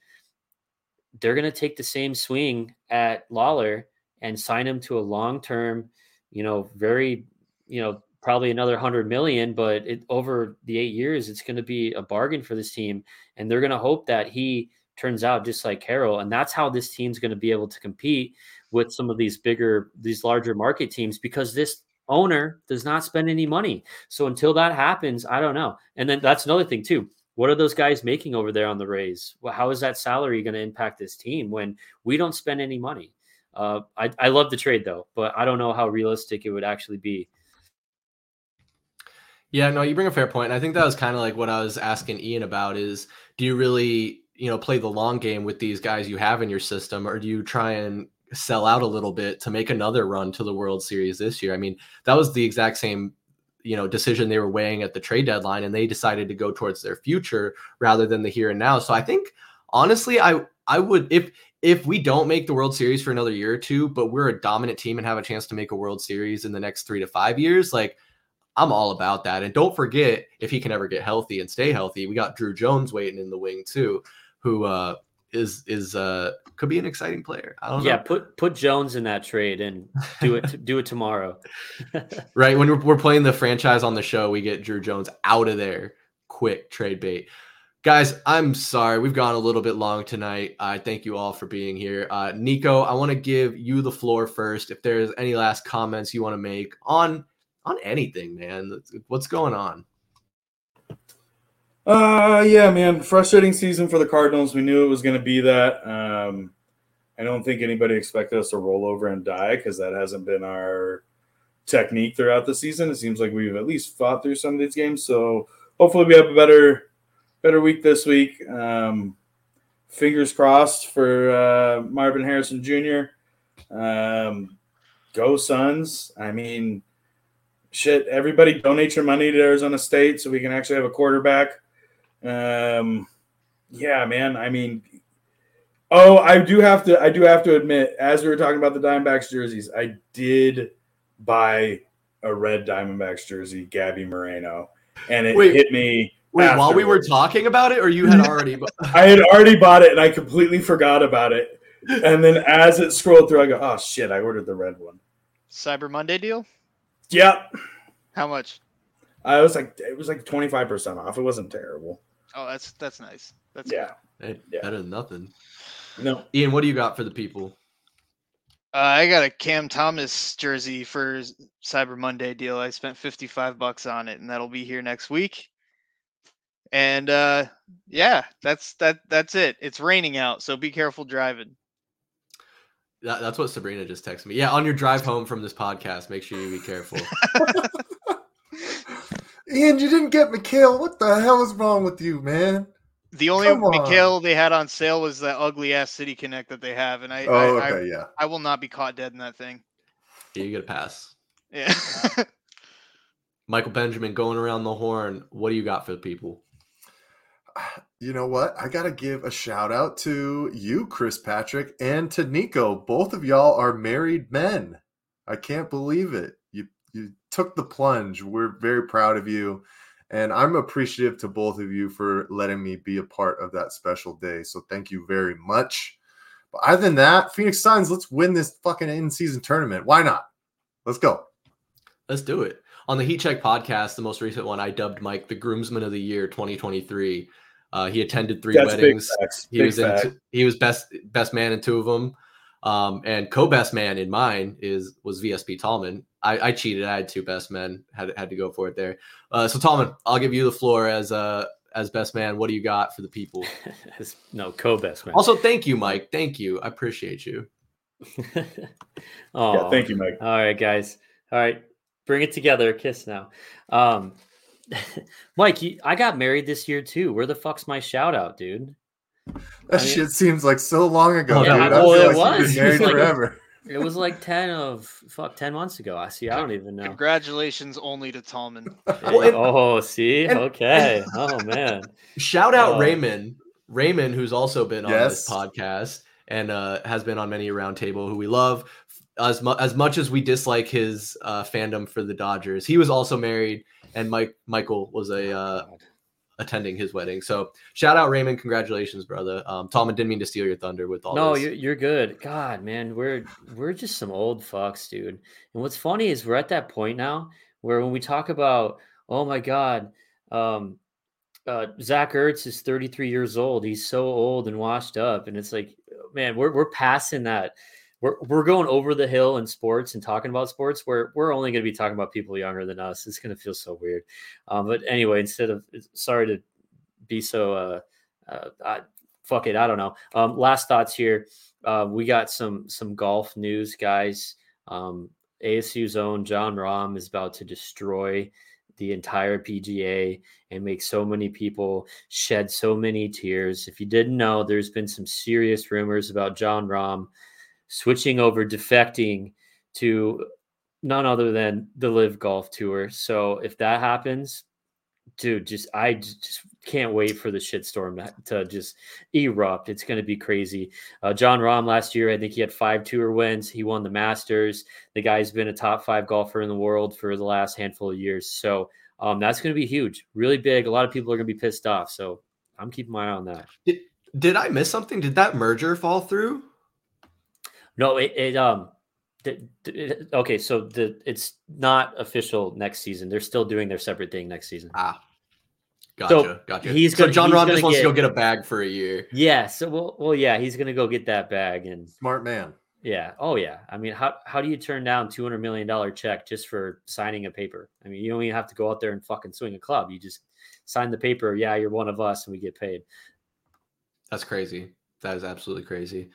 They're going to take the same swing at Lawlar and sign him to a long term, you know, very, you know, probably another 100 million, but it, over the eight years, it's going to be a bargain for this team. And they're going to hope that he turns out just like Carroll. And that's how this team's going to be able to compete with some of these bigger, these larger market teams because this owner does not spend any money. So until that happens, I don't know. And then that's another thing, too. What are those guys making over there on the Rays? Well, how is that salary going to impact this team when we don't spend any money? Uh, I, I love the trade though, but I don't know how realistic it would actually be. Yeah, no, you bring a fair point. I think that was kind of like what I was asking Ian about is do you really, you know, play the long game with these guys you have in your system or do you try and sell out a little bit to make another run to the World Series this year? I mean, that was the exact same, you know, decision they were weighing at the trade deadline and they decided to go towards their future rather than the here and now. So I think honestly, I I would if if we don't make the World Series for another year or two, but we're a dominant team and have a chance to make a World Series in the next 3 to 5 years, like I'm all about that. And don't forget, if he can ever get healthy and stay healthy, we got Druw Jones waiting in the wing too, who uh, is is uh, could be an exciting player. I don't yeah, know. put put Jones in that trade and do it [LAUGHS] do it tomorrow. [LAUGHS] right when we're, we're playing the franchise on the show, we get Druw Jones out of there. Quick trade bait. Guys, I'm sorry. We've gone a little bit long tonight. I thank you all for being here. Uh, Niko, I want to give you the floor first. If there's any last comments you want to make on on anything, man. What's going on? Uh, yeah, man. Frustrating season for the Cardinals. We knew it was going to be that. Um, I don't think anybody expected us to roll over and die because that hasn't been our technique throughout the season. It seems like we've at least fought through some of these games. So hopefully we have a better, better week this week. Um, fingers crossed for uh, Marvin Harrison Jr. Um, go Suns. I mean, shit, everybody donate your money to Arizona State so we can actually have a quarterback. Um, yeah, man. I mean, oh, I do have to. I do have to admit, as we were talking about the Diamondbacks jerseys, I did buy a red Diamondbacks jersey, Gabby Moreno, and it Wait, hit me. Wait, while we were talking about it, or you had already? [LAUGHS] I had already bought it and I completely forgot about it. And then as it scrolled through, I go, "Oh shit! I ordered the red one." Cyber Monday deal? Yep. How much? I was like, it was like twenty five percent off. It wasn't terrible. Oh, that's that's nice. That's Yeah. Hey, Yeah. Better than nothing. No. Ian, what do you got for the people? Uh, I got a Cam Thomas jersey for Cyber Monday deal. I spent 55 bucks on it and that'll be here next week. And uh yeah, that's that that's it. It's raining out, so be careful driving. That, that's what Sabrina just texted me. Yeah, on your drive home from this podcast, make sure you be careful. [LAUGHS] Ian, you didn't get Mikal. What the hell is wrong with you, man? The only Come on. Mikal they had on sale was that ugly ass City Connect that they have, and I Oh, I, okay, yeah. I, I will not be caught dead in that thing. Yeah, you get a pass. Yeah. [LAUGHS] Michael Benjamin going around the horn. What do you got for the people? You know what? I got to give a shout out to you, Chris Patrick, and to Niko. Both of y'all are married men. I can't believe it. You you took the plunge. We're very proud of you. And I'm appreciative to both of you for letting me be a part of that special day. So thank you very much. But other than that, Phoenix Suns, let's win this fucking in-season tournament. Why not? Let's go. Let's do it. On the Heat Check podcast, the most recent one, I dubbed Mike the groomsman of the year 2023. Uh, he attended three That's big weddings. facts. He Big was in t- he was best best man in two of them. Um, and co-best man in mine is was VSP Tallman. I, I cheated. I had two best men. Had had to go for it there. Uh, so Tallman, I'll give you the floor as uh as best man. What do you got for the people? [LAUGHS] No, co-best man. Also, thank you, Mike. Thank you. I appreciate you. [LAUGHS] oh, Yeah, thank you, Mike. All right, guys. All right, bring it together. Kiss now. Um, [LAUGHS] Mike, you, I got married this year too. Where the fuck's my shout out, dude? That I mean- shit seems like so long ago, Oh, dude. yeah, I well, feel it like was. been married It was like- forever. It was like ten of fuck ten months ago. I see. I don't even know. Congratulations only to Tallman. Well, and- oh, see. and- okay. Oh man. Shout out Oh. Raymond. Raymond, who's also been on this podcast and uh, has been on many a roundtable, who we love. as much as much as we dislike his uh, fandom for the Dodgers, he was also married, and Mike Michael was a uh, attending his wedding. So shout out Raymond, congratulations, brother. Um, Tom, I didn't mean to steal your thunder with all. No, this. you're you're good. God, man, we're we're just some old fucks, dude. And what's funny is we're at that point now where when we talk about, oh my god, um, uh, Zach Ertz is 33 years old. He's so old and washed up, and it's like, man, we're we're passing that. We're, we're going over the hill in sports and talking about sports where we're only going to be talking about people younger than us. It's going to feel so weird. Um, but anyway, instead of sorry to be so uh, uh, I, fuck it, I don't know. Um, last thoughts here. Uh, we got some some golf news, guys. Um, ASU's own Jon Rahm is about to destroy the entire PGA and make so many people shed so many tears. If you didn't know, there's been some serious rumors about Jon Rahm switching over, defecting to none other than the LIV Golf Tour. So if that happens, dude, just I just can't wait for the shitstorm to just erupt. It's going to be crazy. Uh, Jon Rahm last year, I think he had five tour wins. He won the Masters. The guy's been a top five golfer in the world for the last handful of years. So um, that's going to be huge, really big. A lot of people are going to be pissed off. So I'm keeping my eye on that. Did, did I miss something? Did that merger fall through? No, it, it um okay, so the it's not official next season. They're still doing their separate thing next season. Ah, gotcha, So, gotcha. he's so gonna- John he's Ron just wants to go get a bag for a year. Yeah. So well, well, yeah, he's gonna go get that bag and Smart man. yeah. Oh yeah. I mean, how how do you turn down two hundred million dollar check just for signing a paper? I mean, you don't even have to go out there and fucking swing a club. You just sign the paper. Yeah, you're one of us, and we get paid. That's crazy. That is absolutely crazy.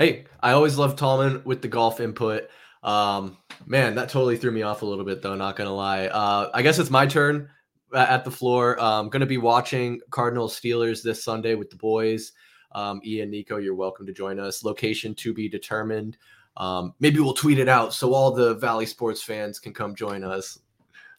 Hey, I always love Tallman with the golf input. Um, man, that totally threw me off a little bit, though. Not gonna lie. Uh, I guess it's my turn at the floor. I'm gonna be watching Cardinals Steelers this Sunday with the boys. Um, Ian, Niko, you're welcome to join us. Location to be determined. Um, maybe we'll tweet it out so all the Valley sports fans can come join us.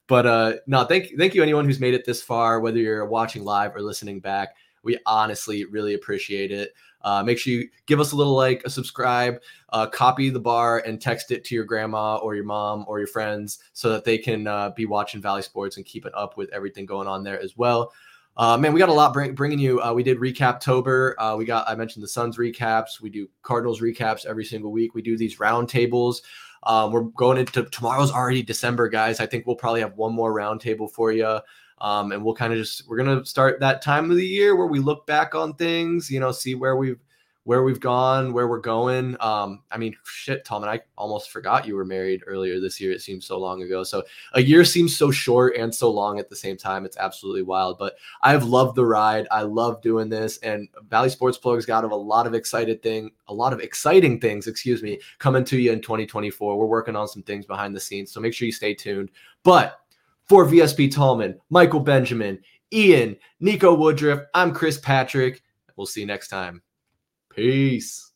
But uh, no, thank thank you anyone who's made it this far, whether you're watching live or listening back. We honestly really appreciate it. Uh, make sure you give us a little like, a subscribe, uh, copy the bar, and text it to your grandma or your mom or your friends so that they can uh, be watching Valley Sports and keep it up with everything going on there as well. Uh, man, we got a lot bring, bringing you. Uh, we did recap Tober. Uh, we got I mentioned the Suns recaps. We do Cardinals recaps every single week. We do these roundtables. Um, we're going into tomorrow's already December, guys. I think we'll probably have one more roundtable for you. Um, and we'll kind of just we're gonna start that time of the year where we look back on things, you know, see where we've where we've gone, where we're going. Um, I mean, shit, Tom, and I almost forgot you were married earlier this year. It seems so long ago. So a year seems so short and so long at the same time. It's absolutely wild. But I've loved the ride. I love doing this. And Valley Sports Plug's got a lot of excited thing, a lot of exciting things, excuse me, coming to you in 2024. We're working on some things behind the scenes. So make sure you stay tuned. But for VSP Tallman, Michael Benjamin, Ian, Niko Woodruff, I'm Chris Patrick. We'll see you next time. Peace.